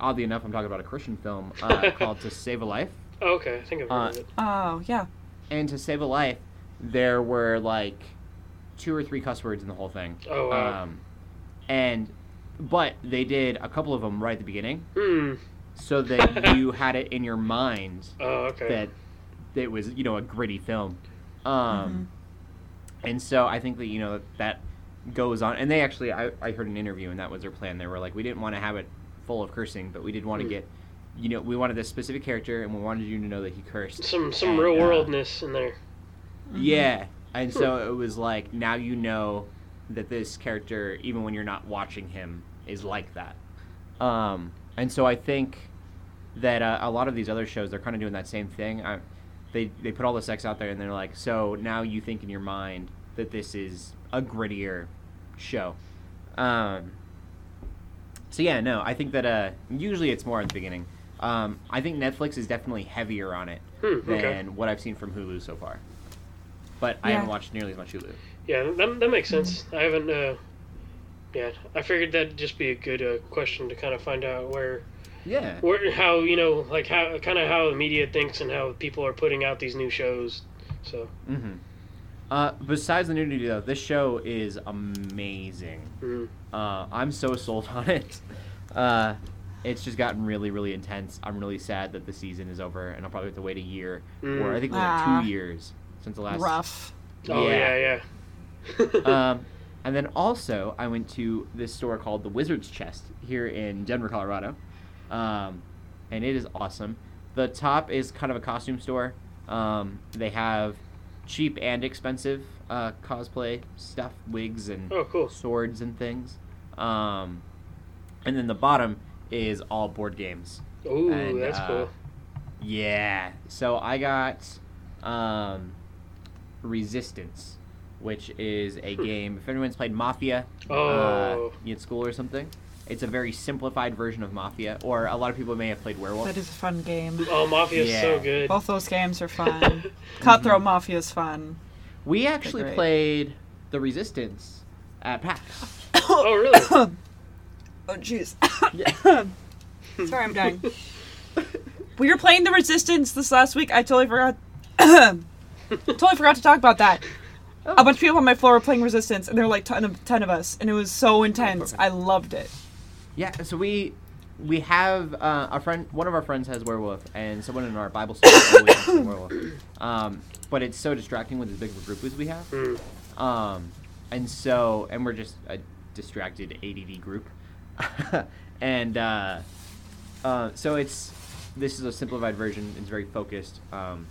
S1: oddly enough, I'm talking about a Christian film uh, called "To Save a Life,"
S3: Oh, okay, I think I've heard
S1: uh,
S3: of it.
S2: oh yeah,
S1: and "To Save a Life," there were like two or three cuss words in the whole thing.
S3: Oh wow.
S1: Um, and but they did a couple of them right at the beginning,
S3: Hmm.
S1: so that you had it in your mind
S3: Oh okay.
S1: that it was you know a gritty film um and so i think that you know that goes on and they actually I, I heard an interview and that was their plan. They were like we didn't want to have it full of cursing but we did want to
S3: Hmm.
S1: get you know we wanted this specific character and we wanted you to know that he cursed.
S3: Some some
S1: And,
S3: real
S1: uh,
S3: worldness in there.
S1: yeah and so it was like now you know that this character even when you're not watching him is like that. Um and so i think that uh, a lot of these other shows they're kind of doing that same thing. I, they they put all the sex out there and they're like so now you think in your mind that this is a grittier show um so yeah no i think that uh usually it's more at the beginning um i think netflix is definitely heavier on it
S3: Hmm,
S1: than
S3: okay.
S1: what i've seen from hulu so far but i haven't watched nearly as much hulu
S3: Yeah, that, that makes sense. I haven't. Uh, yeah, I figured that'd just be a good uh, question to kind of find out where,
S1: yeah
S3: where, how you know, like how kind of how the media thinks and how people are putting out these new shows. So,
S1: mm-hmm. Uh besides the nudity though this show is amazing
S3: mm,
S1: Uh, I'm so sold on it. Uh, it's just gotten really, really intense. I'm really sad that the season is over, and I'll probably have to wait a year,
S3: Mm.
S1: or I think it was like
S2: Ah.
S1: two years since the last.
S2: rough.
S3: oh yeah, yeah.
S1: um, and then also, I went to this store called the Wizard's Chest here in Denver, Colorado, um, and it is awesome. The top is kind of a costume store. Um, they have cheap and expensive uh, cosplay stuff, wigs and
S3: oh, cool.
S1: swords and things. Um, and then the bottom is all board games.
S3: Ooh,
S1: And,
S3: that's
S1: uh,
S3: cool.
S1: Yeah. So I got um, Resistance, which is a game. If anyone's played Mafia
S3: Oh.
S1: uh, in school or something, it's a very simplified version of Mafia. Or a lot of people may have played Werewolf.
S2: That is a fun game.
S3: Oh, Mafia is so good.
S2: Both those games are fun. Cutthroat Mafia is fun.
S1: we actually played the Resistance at PAX.
S3: oh, really?
S2: Oh jeez. Sorry, I'm dying. we were playing the Resistance this last week. I totally forgot. totally forgot to talk about that. A oh. bunch of people on my floor were playing Resistance, and there were like ten of, 10 of us, and it was so oh,
S1: intense.
S2: I loved it.
S1: Yeah, so we we have uh, a friend. One of our friends has werewolf, and someone in our Bible study always has werewolf. Um, but it's so distracting with as big of a group as we have.
S3: Mm.
S1: Um, and so, and we're just a distracted ADD group, and uh, uh, so it's this is a simplified version. It's very focused, um,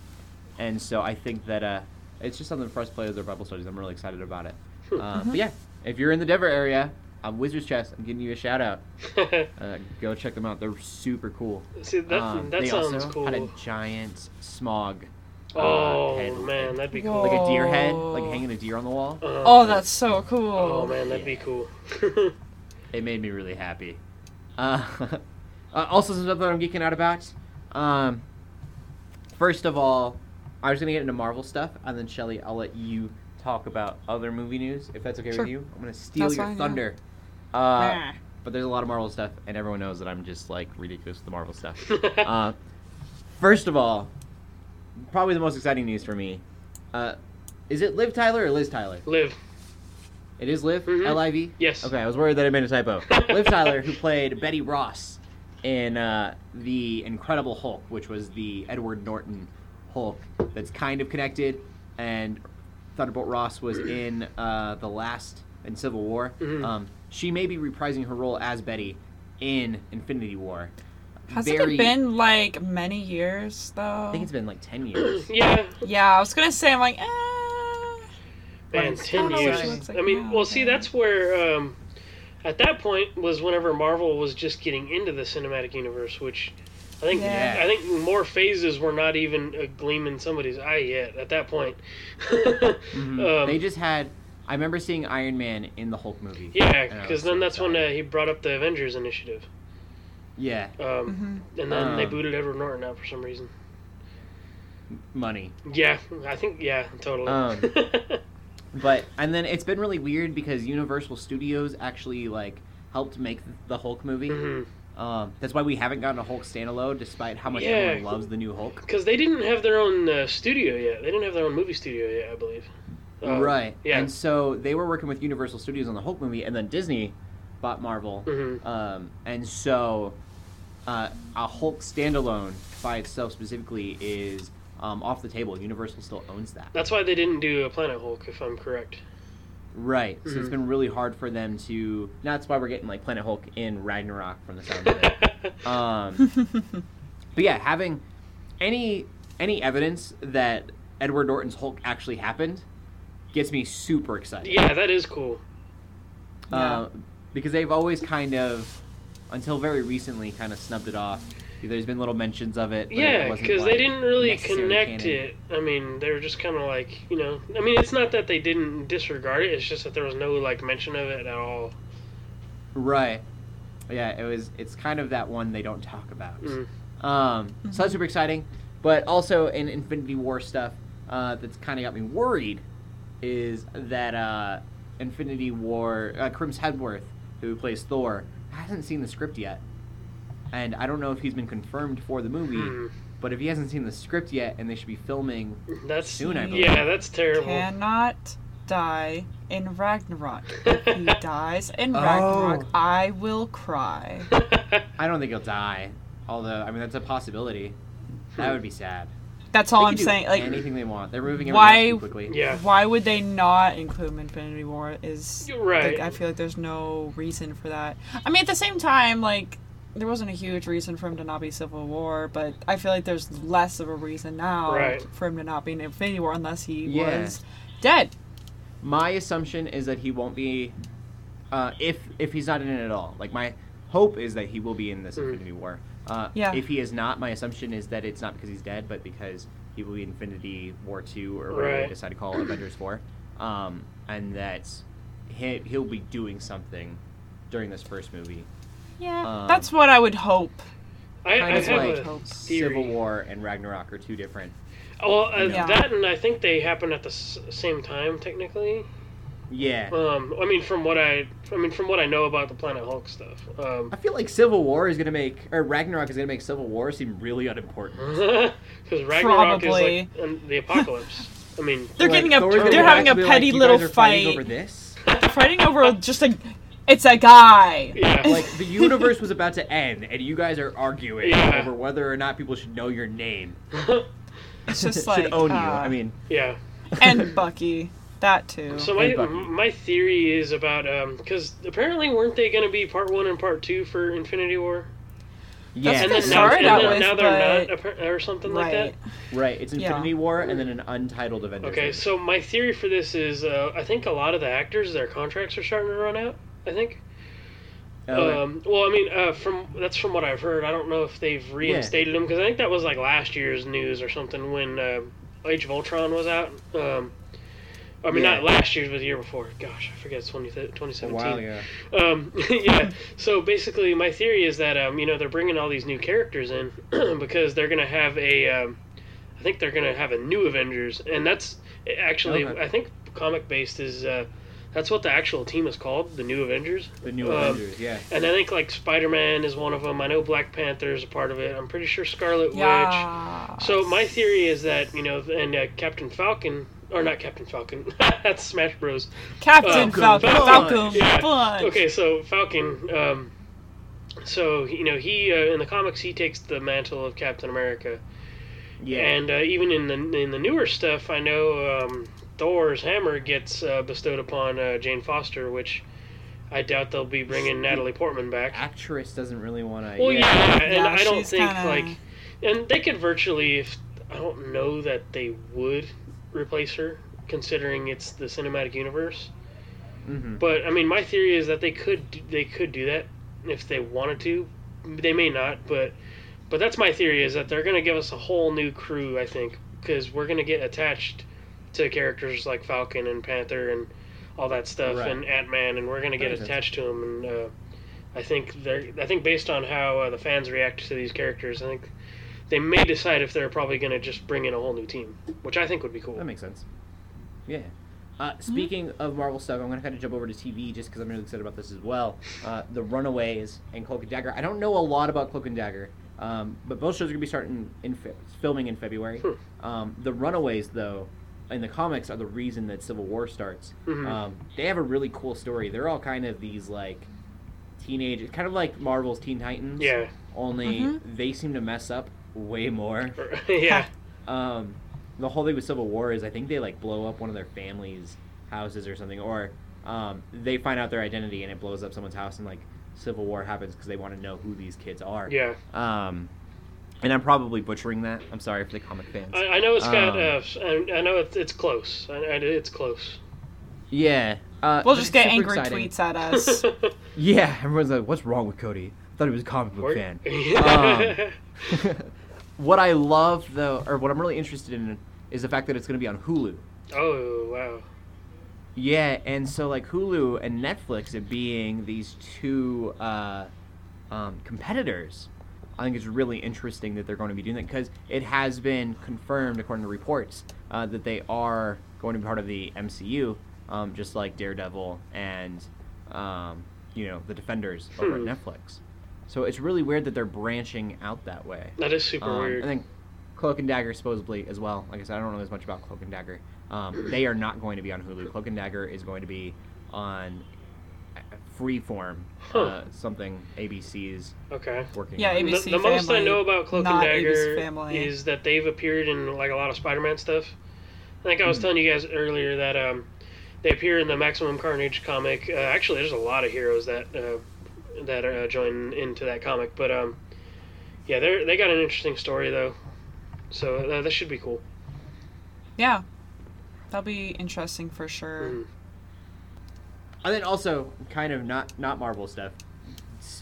S1: and so I think that uh, it's just something for us to play with our Bible studies. I'm really excited about it. Uh, But yeah, if you're in the Denver area, um, Wizards Chest, I'm giving you a shout out. Uh, go check them out. They're super cool.
S3: See, that
S1: Um,
S3: that
S1: they
S3: sounds
S1: also
S3: cool.
S1: had a giant Smaug. uh,
S3: oh
S1: head
S3: man, that'd be cool.
S1: like a deer head, like hanging a deer on the wall.
S3: Uh,
S2: Oh, that's so cool.
S3: oh man, that'd be cool.
S1: It made me really happy. Uh, uh, also, some stuff that I'm geeking out about. Um, first of all, I was gonna get into Marvel stuff, and then Shelly, I'll let you talk about other movie news, if that's okay
S2: Sure.
S1: with you. I'm gonna steal
S2: That's
S1: your
S2: fine, yeah.
S1: Thunder. Uh,
S2: Nah.
S1: but there's a lot of Marvel stuff, and everyone knows that I'm just like ridiculous with the Marvel stuff. uh, first of all, probably the most exciting news for me. Uh, is it Liv Tyler or Liz Tyler?
S3: Liv.
S1: It is Liv.
S3: Mhm.
S1: L I V.
S3: Yes.
S1: Okay, I was worried that I made a typo. Liv Tyler, who played Betty Ross in uh, the Incredible Hulk, which was the Edward Norton Hulk that's kind of connected, and Thunderbolt Ross was in uh, the last in Civil War.
S3: Mhm.
S1: Um, she may be reprising her role as Betty in Infinity War.
S2: Hasn't
S1: Very-
S2: it been like many years though?
S1: I think it's been like ten years.
S3: Yeah,
S2: Yeah, I was gonna say I'm like, eh.
S3: Man,
S1: it's
S3: ten years.
S1: like-
S3: I mean,
S2: now,
S3: well, see, that's where um, at that point was whenever Marvel was just getting into the cinematic universe, which I think
S2: Yeah.
S3: I think more phases were not even a gleam in somebody's eye yet at that point.
S1: Mhm.
S3: Um,
S1: they just had. I remember seeing Iron Man in the Hulk movie.
S3: yeah, because then
S1: so
S3: that's when uh, he brought up the Avengers Initiative,
S1: yeah,
S3: um, and then they
S1: Um.
S3: booted Edward Norton out for some reason.
S1: money.
S3: Yeah, I think yeah, totally.
S1: Um, But and then it's been really weird because Universal Studios actually like helped make the Hulk movie.
S3: Mhm.
S1: Um, that's why we haven't gotten a Hulk standalone, despite how much
S3: Yeah.
S1: everyone loves the new Hulk.
S3: Because they didn't have their own uh, studio yet. They didn't have their own movie studio yet, I believe. Um,
S1: right.
S3: Yeah.
S1: And so they were working with Universal Studios on the Hulk movie, and then Disney bought Marvel.
S3: Mhm.
S1: Um, and so uh, a Hulk standalone by itself specifically is um, off the table. Universal still owns that.
S3: That's why they didn't do a Planet Hulk, if I'm correct.
S1: Right. So it's been really hard for them to. That's why we're getting like Planet Hulk in Ragnarok from the sound of it. Um, but yeah, having any any evidence that Edward Norton's Hulk actually happened gets me super excited.
S3: yeah, that is cool.
S1: Uh, because they've always kind of, until very recently, kind of snubbed it off. There's been little mentions of it. but
S3: Yeah, because
S1: like,
S3: they didn't really connect
S1: canon.
S3: it. I mean, they were just kind of like, you know, I mean, it's not that they didn't disregard it. It's just that there was no like mention of it at all.
S1: Right. Yeah, it was. It's kind of that one they don't talk about.
S3: Mm.
S1: Um, so that's super exciting. But also in Infinity War stuff, uh, that's kind of got me worried, is that uh, Infinity War, uh, Chris Hemsworth, who plays Thor, hasn't seen the script yet, and I don't know if he's been confirmed for the movie.
S3: Hmm.
S1: But if he hasn't seen the script yet, and they should be filming,
S3: That's
S1: Soon, I believe.
S3: yeah, that's terrible.
S2: Cannot die in Ragnarok. If he dies in
S1: Oh.
S2: Ragnarok, I will cry.
S1: I don't think he'll die. Although, I mean, that's a possibility. That would be sad.
S2: That's all
S1: They
S2: I'm
S1: do
S2: saying. Like,
S1: anything they want. They're moving
S2: Why-
S1: everything too quickly.
S3: yeah,
S2: why would they not include him in Infinity War? Is
S3: You're right.
S2: Like, I feel like there's no reason for that. I mean, at the same time, like there wasn't a huge reason for him to not be Civil War, but I feel like there's less of a reason now
S3: Right.
S2: for him to not be in Infinity War unless he
S1: Yeah.
S2: was dead.
S1: My assumption is that he won't be, uh, if if he's not in it at all. Like my hope is that he will be in this
S3: Mm.
S1: Infinity War. Uh,
S2: Yeah.
S1: If he is not, my assumption is that it's not because he's dead, but because he will be Infinity War two or whatever they
S3: Right.
S1: decide to call Avengers four, um, and that he he'll be doing something during this first movie.
S2: Yeah,
S1: Um,
S2: that's what I would hope.
S3: I, I
S1: Kind
S3: have
S1: like
S3: a
S2: hope.
S3: theory.
S1: Civil War and Ragnarok are two different.
S3: Well, uh,
S2: Yeah.
S3: that and I think they happen at the s- same time technically.
S1: Yeah.
S3: Um, I mean, from what I, I mean, from what I know about the Planet Hulk stuff. Um,
S1: I feel like Civil War is gonna make, or Ragnarok is gonna make Civil War seem really unimportant.
S3: because Ragnarok
S2: Probably.
S3: is like the apocalypse. I mean,
S2: They're
S1: Like,
S2: getting a
S1: Thor's gonna
S2: they're having a
S1: be like,
S2: petty little
S1: guys fighting
S2: fight.
S1: over this.
S2: fighting over just a it's a guy.
S3: yeah,
S1: like the universe was about to end and you guys are arguing
S3: Yeah.
S1: over whether or not people should know your name
S2: It's just
S1: should
S2: like
S1: own you
S2: uh,
S1: i mean
S3: yeah.
S2: and Bucky, that too.
S3: So my my theory is about um because apparently weren't they going to be part one and part two for Infinity War?
S1: yeah
S2: That's
S3: and
S2: what
S3: then
S2: they
S3: now, and then
S2: with,
S3: now they're
S2: but-
S3: not appar- or something like that.
S2: right.
S1: right it's
S2: Yeah.
S1: infinity war and then an untitled avengers
S3: Okay,
S1: movie.
S3: so my theory for this is uh, I think a lot of the actors their contracts are starting to run out. I think.
S1: Oh,
S3: Um, well, I mean, uh, from that's from what I've heard. I don't know if they've reinstated them because I think that was like last year's news or something when uh, Age of Ultron was out. Um, I mean,
S1: Yeah.
S3: not last year's, but the year before. Gosh, I forget. It's 20,
S1: a
S3: 2017.
S1: while ago
S3: Um, yeah. So basically, my theory is that um, you know they're bringing all these new characters in because they're gonna have a. Um, I think they're gonna have a new Avengers, and that's actually
S1: Okay.
S3: I think comic based is. Uh, that's what the actual team is called, the New Avengers.
S1: the new
S3: Um,
S1: avengers yeah
S3: And I think like Spider Man is one of them. I know Black Panther is a part of it. I'm pretty sure Scarlet Witch.
S2: Yeah.
S3: So my theory is that you know, and uh, Captain Falcon, or not Captain Falcon, that's Smash Bros.
S2: Captain
S3: uh,
S2: Falcon,
S3: Falcon.
S2: Falcon,
S3: Yeah. Okay, so Falcon. Um, so you know he uh, in the comics he takes the mantle of Captain America,
S1: yeah
S3: and uh, even in the in the newer stuff, I know um, Thor's hammer gets uh, bestowed upon uh, Jane Foster, which I doubt they'll be bringing Natalie Portman back.
S1: Actress doesn't really want to.
S3: Well, yeah, and
S2: Yeah,
S3: I don't think
S2: kinda-
S3: like, and they could virtually. If I don't know that they would replace her, considering it's the cinematic universe.
S1: hmm
S3: But I mean, my theory is that they could do- they could do that if they wanted to. They may not, but but that's my theory is that they're going to give us a whole new crew. I think because we're going to get attached to characters like Falcon and Panther and all that stuff
S1: Right.
S3: and Ant Man, and we're going to get
S1: sense.
S3: attached to them. And uh, I think they're I think based on how uh, the fans react to these characters, I think they may decide if they're probably going to just bring in a whole new team, which I think would be cool.
S1: That makes sense. Yeah. Uh, speaking of Marvel stuff, I'm going to kind of jump over to TV just because I'm really excited about this as well. Uh, the Runaways and Cloak and Dagger. I don't know a lot about Cloak and Dagger, um, but both shows are going to be starting in fe- filming in February.
S3: Hmm.
S1: Um, the Runaways, though, in the comics, are the reason that Civil War starts.
S3: Mhm.
S1: Um, they have a really cool story. They're all kind of these like teenage, kind of like Marvel's Teen Titans.
S3: Yeah,
S1: Only
S2: Mhm.
S1: they seem to mess up way more.
S3: yeah.
S1: Um, the whole thing with Civil War is I think they like blow up one of their family's houses or something, or um, they find out their identity and it blows up someone's house, and like Civil War happens because they want to know who these kids are.
S3: Yeah,
S1: Um, and I'm probably butchering that. I'm sorry for the comic fans.
S3: I, I know it's got.
S1: Um,
S3: uh, s- I, I know it's, it's close. I, I, it's close.
S1: yeah. Uh,
S2: We'll just get angry
S1: exciting.
S2: tweets at us.
S1: Yeah, everyone's like, "What's wrong with Cody? I thought he was a comic book
S3: Or-
S1: fan." Um, what I love though, or what I'm really interested in, is the fact that it's going to be on Hulu.
S3: oh wow.
S1: Yeah, and so like Hulu and Netflix it being these two uh, um, competitors, I think it's really interesting that they're going to be doing that because it has been confirmed according to reports uh, that they are going to be part of the MCU, um, just like Daredevil and um, you know the Defenders over
S3: Hmm.
S1: at Netflix. So it's really weird that they're branching out that way.
S3: That is super
S1: Um,
S3: weird.
S1: I think Cloak and Dagger supposedly as well. Like I said, I don't know as much about Cloak and Dagger. Um, they are not going to be on Hulu. Cloak and Dagger is going to be on uh, Freeform,
S3: Huh.
S1: uh, something ABC is
S3: okay.
S1: working.
S2: Yeah,
S1: on.
S2: ABC
S3: the, the most I know about Cloak and Dagger is that they've appeared in like a lot of Spider-Man stuff. I think I was
S1: Hmm.
S3: telling you guys earlier that um, they appear in the Maximum Carnage comic. Uh, actually, there's a lot of heroes that uh, that uh, join into that comic, but um, yeah, they they got an interesting story though, so uh, this should be cool.
S2: yeah. That'll be interesting for sure.
S3: Mhm.
S1: And then also, kind of not not Marvel stuff,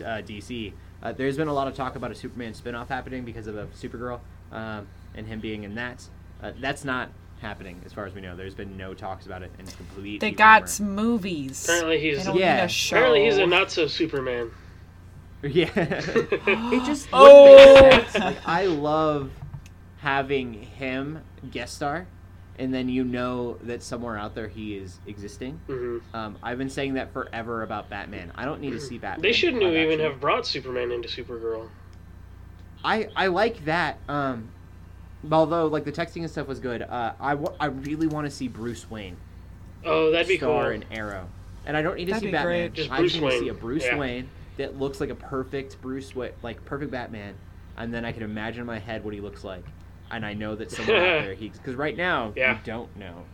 S1: uh, DC. Uh, there's been a lot of talk about a Superman spin-off happening because of a Supergirl um, and him being in that. Uh, that's not happening as far as we know. There's been no talks about it, and it's complete.
S2: They got some movies.
S3: Apparently he's
S1: Yeah.
S2: a show.
S3: apparently he's a not so Superman.
S1: Yeah. it just
S2: Oh.
S1: wouldn't sense. Like I love having him guest star, and then you know that somewhere out there he is existing.
S3: hmm
S1: Um, I've been saying that forever about Batman. I don't need to see Batman.
S3: They shouldn't even
S1: action.
S3: have brought Superman into Supergirl.
S1: I I like that. Um, although like the texting and stuff was good. Uh, I I really want to see Bruce Wayne
S3: Oh, that'd be
S1: star
S3: cool.
S1: in Arrow, and I don't need to
S2: That'd
S1: see
S2: be
S1: Batman.
S2: great.
S3: Just
S1: I just need to see a Bruce
S3: Yeah.
S1: Wayne that looks like a perfect Bruce Wayne, like perfect Batman, and then I can imagine in my head what he looks like, and I know that somewhere out there he because right now
S3: Yeah.
S1: you don't know.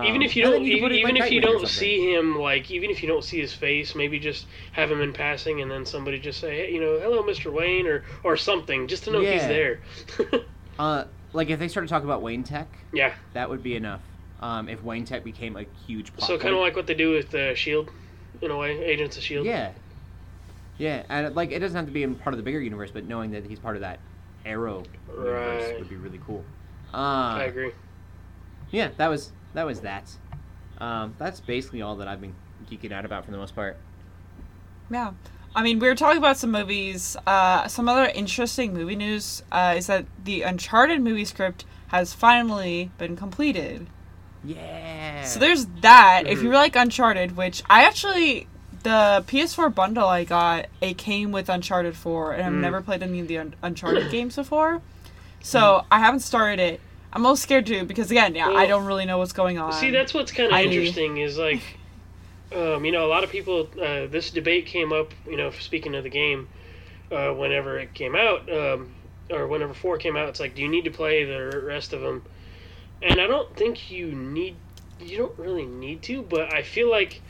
S3: even
S1: Um,
S3: if you don't,
S1: then can
S3: even, even if you don't see him, like even if you don't see his face, maybe just have him in passing, and then somebody just say, hey, you know, hello, Mr. Wayne, or or something, just to know he's there.
S1: uh, like if they started talking about Wayne Tech,
S3: yeah.
S1: that would be enough. Um, if Wayne Tech became a huge plot
S3: So kind of like what they do with uh, Shield, in a way, Agents of Shield.
S1: Yeah. Yeah, and like it doesn't have to be in part of the bigger universe, but knowing that he's part of that Arrow universe would be really cool. Uh,
S3: I agree.
S1: Yeah, that was that was that. Um, that's basically all that I've been geeking out about for the most part.
S2: Yeah. I mean, we were talking about some movies. Uh, some other interesting movie news uh, is that the Uncharted movie script has finally been completed.
S1: Yeah.
S2: So there's that. If you like Uncharted, which I actually the PS4 bundle I got, it came with Uncharted 4, and I've
S3: Mm.
S2: never played any of the Un- Uncharted games before, so I haven't started it. I'm a little scared to because again, yeah, I don't really know what's going on.
S3: See, that's what's kind of interesting is like, um, you know, a lot of people. Uh, this debate came up, you know, speaking of the game, uh, whenever it came out, um, or whenever four came out. It's like, do you need to play the rest of them? And I don't think you need you don't really need to, but I feel like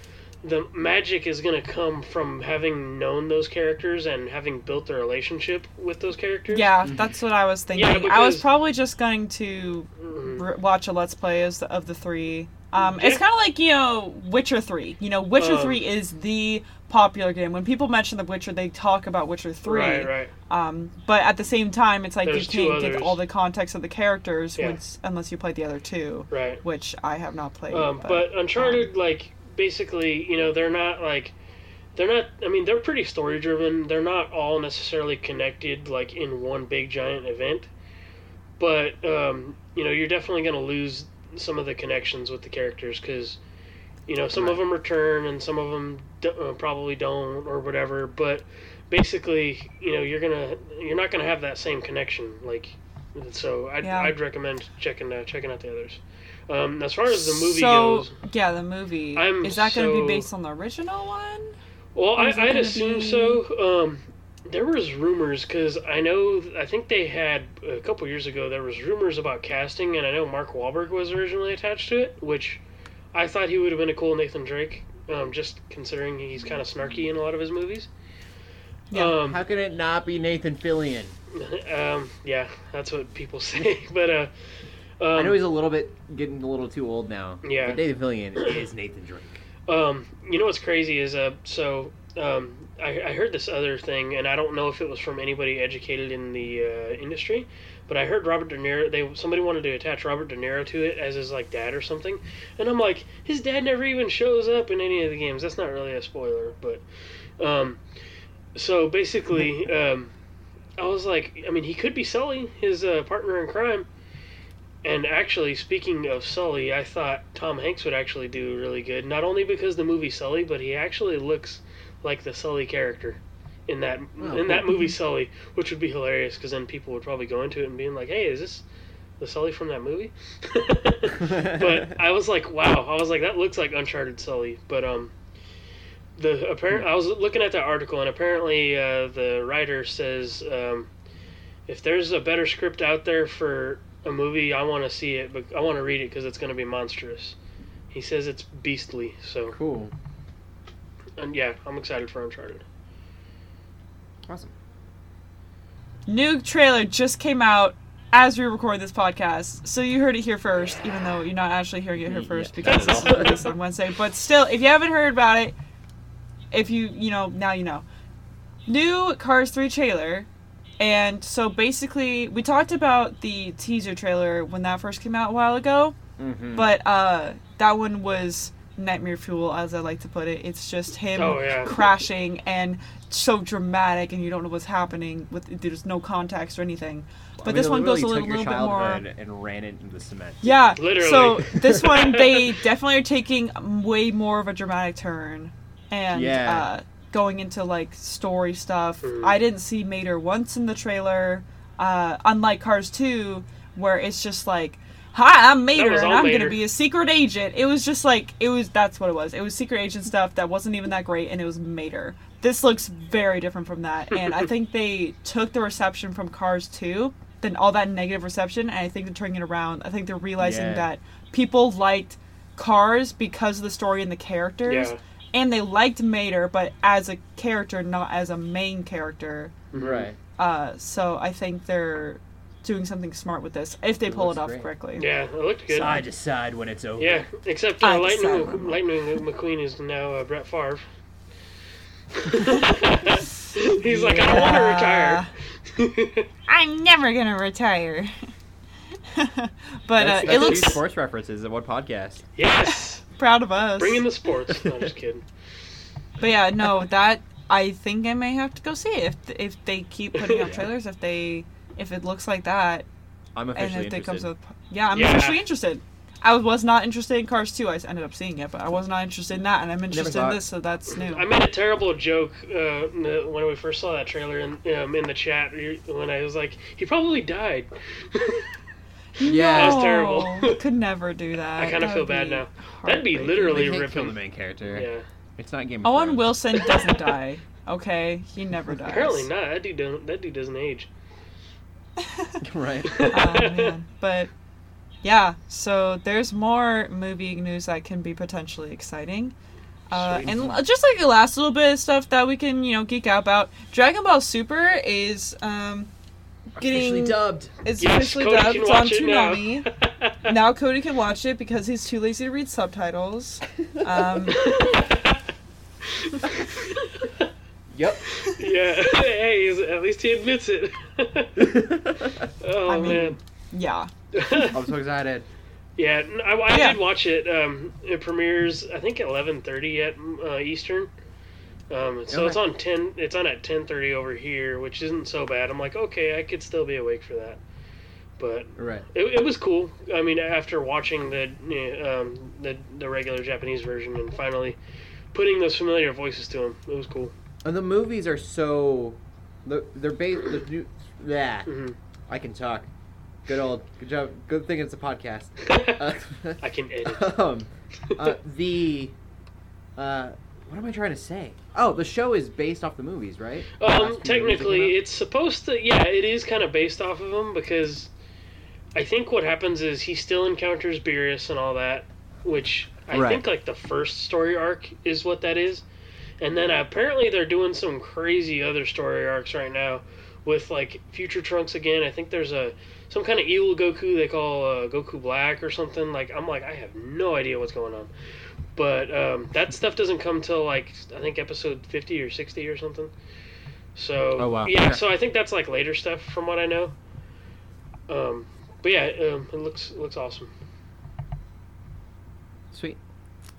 S3: the magic is going to come from having known those characters and having built a relationship with those characters.
S2: Yeah, that's what I was thinking.
S3: Yeah,
S2: I was probably just going to
S3: Mhm.
S2: r- watch a let's play as the, of the three. Um, It's kind of like you know Witcher three. You know, Witcher
S3: Um,
S2: three is the popular game. When people mention the Witcher, they talk about Witcher three.
S3: Right, right.
S2: Um, but at the same time, it's like
S3: There's
S2: you can't get all the context of the characters
S3: Yeah.
S2: once, unless you play the other two,
S3: Right.
S2: which I have not played.
S3: Um, but Uncharted, like, basically, you know, they're not like, they're not. I mean, they're pretty story driven. They're not all necessarily connected, like in one big giant event. But um, you know, you're definitely going to lose some of the connections with the characters because, you know, some of them return and some of them uh, probably don't or whatever. But basically, you know, you're gonna you're not gonna have that same connection. Like, so I'd,
S2: Yeah.
S3: I'd recommend checking uh, checking out the others. Um, as far as the movie
S2: so,
S3: goes,
S2: yeah, the movie
S3: I'm
S2: is that going to be based on the original one?
S3: Well, I, I'd assume
S2: be-
S3: so. Um, there was rumors because I know I think they had a couple years ago there was rumors about casting, and I know Mark Wahlberg was originally attached to it, which I thought he would have been a cool Nathan Drake. Um, just considering he's kind of snarky in a lot of his movies.
S2: Yeah.
S3: Um,
S1: How can it not be Nathan Fillion?
S3: um, yeah, that's what people say. but uh, um,
S1: I know he's a little bit getting a little too old now.
S3: Yeah.
S1: But Nathan Fillion is Nathan Drake.
S3: Um, you know what's crazy is uh, so um, I, I heard this other thing, and I don't know if it was from anybody educated in the uh, industry, but I heard Robert De Niro. They somebody wanted to attach Robert De Niro to it as his like dad or something, and I'm like, his dad never even shows up in any of the games. That's not really a spoiler, but um, so basically, um, I was like, I mean, he could be Sully, his uh, partner in crime. And actually, speaking of Sully, I thought Tom Hanks would actually do really good. Not only because the movie Sully, but he actually looks like the Sully character in that
S1: Oh,
S3: in that movie Sully, which would be hilarious because then people would probably go into it and being like, "Hey, is this the Sully from that movie?" but I was like, "Wow!" I was like, "That looks like Uncharted Sully." But um, the apparent I was looking at that article and apparently uh, the writer says um, if there's a better script out there for a movie, I want to see it, but I want to read it because it's going to be monstrous. He says it's beastly, so
S1: Cool.
S3: And yeah, I'm excited for Uncharted.
S1: Awesome.
S2: New trailer just came out as we record this podcast, so you heard it here first, even though you're not actually hearing it here
S1: Yeah.
S2: first because this is on Wednesday. But still, if you haven't heard about it, if you you know now you know. New Cars 3 trailer, and so basically we talked about the teaser trailer when that first came out a while ago,
S1: Mm-hmm.
S2: but uh, that one was nightmare fuel, as I like to put it. It's just him
S3: Oh, yeah.
S2: crashing and so dramatic, and you don't know what's happening. With there's no context or anything. But this one goes a little, little bit more.
S1: and ran it into the cement.
S2: Yeah.
S3: Literally.
S2: So this one, they definitely are taking way more of a dramatic turn, and
S1: Yeah.
S2: uh, going into like story stuff.
S3: Mhm.
S2: I didn't see Mater once in the trailer. Uh, unlike Cars 2, where it's just like, "Hi, I'm Mater, and I'm
S3: Mater.
S2: gonna be a secret agent." It was just like it was. That's what it was. It was secret agent stuff that wasn't even that great, and it was Mater. This looks very different from that, and I think they took the reception from Cars 2, then all that negative reception, and I think they're turning it around. I think they're realizing
S1: Yeah.
S2: that people liked Cars because of the story and the characters,
S3: Yeah.
S2: and they liked Mater, but as a character, not as a main character.
S1: Right.
S2: Uh, so I think they're doing something smart with this if they
S1: It
S2: pull it off
S1: great.
S2: correctly.
S3: Yeah, it looked good.
S1: Side to side when it's over.
S3: Yeah, except uh, Lightning. Lightning McQueen is now uh, Brett Favre. He's like, I don't want to retire.
S2: I'm never gonna retire. but
S1: That's,
S2: uh,
S1: that's
S2: it looks
S1: sports references at what podcast?
S3: yes,
S2: proud of us.
S3: bring in the sports. No, just kidding.
S2: But yeah, no, that I think I may have to go see it if if they keep putting out trailers. If they if it looks like that,
S1: I'm
S2: and
S1: officially
S2: if they comes
S1: interested.
S2: yeah, I'm
S3: Yeah.
S2: officially interested. I was not interested in Cars 2. I ended up seeing it, but I was not interested in that, and I'm interested in this, so that's new.
S3: I made a terrible joke uh, when we first saw that trailer in, um, in the chat when I was like, he probably died.
S1: Yeah.
S3: That was terrible.
S2: Could never do that.
S3: I kinda feel bad now. That'd be literally
S1: They can't
S3: ripping.
S1: kill the main character.
S3: Yeah,
S1: It's not Game of
S2: Owen
S1: Thrones.
S2: Wilson doesn't die. Okay, he never dies.
S3: apparently not. That dude don't. That dude doesn't age.
S1: right.
S2: oh man, but yeah, so there's more movie news that can be potentially exciting. Uh, and just like the last little bit of stuff that we can, you know, geek out about. Dragon Ball Super is um,
S1: Officially
S2: getting
S1: dubbed.
S2: it's
S3: Yes,
S2: officially
S3: Cody
S2: dubbed it's on
S3: watch it now.
S2: Toonami. now Cody can watch it because he's too lazy to read subtitles. Um,
S1: Yep.
S3: yeah. hey, at least he admits it. oh
S2: I mean-
S3: man.
S2: yeah.
S1: I'm so excited.
S3: Yeah, I
S2: Yeah.
S3: did watch it. Um, it premieres, I think, eleven thirty at uh, Eastern. Um, so
S1: Okay.
S3: it's on ten. It's on at ten thirty over here, which isn't so bad. I'm like, okay, I could still be awake for that. But
S1: Right.
S3: it, it was cool. I mean, after watching the um, the the regular Japanese version and finally putting those familiar voices to them, it was cool.
S1: And the movies are so. They're, they're based. The new, yeah,
S3: hmm
S1: I can talk. Good old. Good job. Good thing it's a podcast. Uh,
S3: I can edit.
S1: um, uh, the. Uh, what am I trying to say? Oh, the show is based off the movies, right? The last few
S3: Um, technically, it's supposed to. Yeah, it is kind of based off of them because I think what happens is he still encounters Beerus and all that, which I
S1: Right.
S3: think like the first story arc is what that is, and then apparently they're doing some crazy other story arcs right now with like Future Trunks again. I think there's a some kind of evil Goku they call uh, Goku Black or something. Like I'm like I have no idea what's going on. But um, that stuff doesn't come till like I think episode fifty or sixty or something. So
S1: Oh, wow.
S3: yeah,
S1: Okay.
S3: so I think that's like later stuff from what I know. Um, but yeah, um, it looks it looks awesome.
S1: Sweet.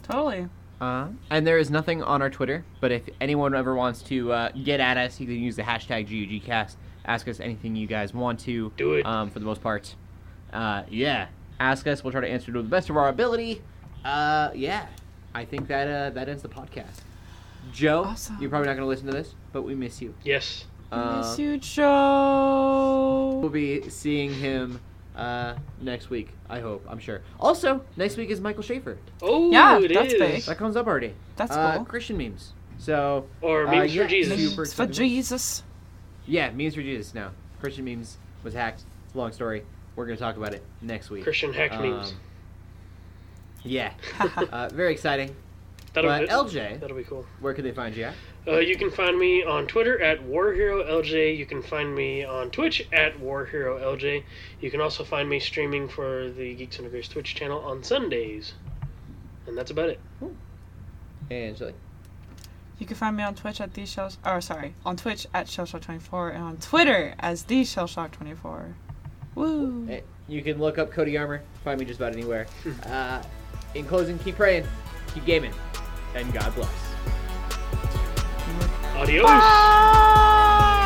S2: Totally.
S1: Uh, and there is nothing on our Twitter, but if anyone ever wants to uh, get at us, you can use the hashtag GUGcast. Ask us anything you guys want to.
S3: Do it.
S1: Um, for the most part. Uh, yeah. Ask us. We'll try to answer to the best of our ability. Uh, yeah. I think that uh, that ends the podcast. Joe,
S2: Awesome.
S1: you're probably not going to listen to this, but we miss you.
S3: Yes.
S1: Uh,
S2: Miss you, Joe.
S1: We'll be seeing him uh, next week. I hope. I'm sure. Also, next week is Michael Schaefer.
S3: Oh,
S2: Yeah,
S3: it
S2: that's
S3: is.
S2: big.
S1: That comes up already.
S2: That's
S1: uh,
S2: cool.
S1: Christian memes. So
S3: Or
S1: Uh,
S3: memes
S1: yeah,
S3: for Jesus.
S1: super
S2: Memes for. Jesus.
S1: Yeah, memes for Jesus now. Christian memes was hacked. It's a long story. We're gonna talk about it next week.
S3: Christian hacked
S1: Um,
S3: memes.
S1: Yeah, uh, very exciting.
S3: That'll
S1: but
S3: be,
S1: LJ,
S3: that'll be cool.
S1: where can they find you at?
S3: Uh, you can find me on Twitter at WarHeroLJ. You can find me on Twitch at WarHeroLJ. You can also find me streaming for the Geeks Under Grace Twitch channel on Sundays. And that's about it.
S1: And Shelly.
S2: You can find me on Twitch at the Shell. Or sorry, on Twitch at Shellshock24 and on Twitter as the Shellshock24. Woo!
S1: You can look up Cody Armor. Find me just about anywhere. Uh, in closing, keep praying, keep gaming, and God bless.
S3: Adios.
S2: Bye.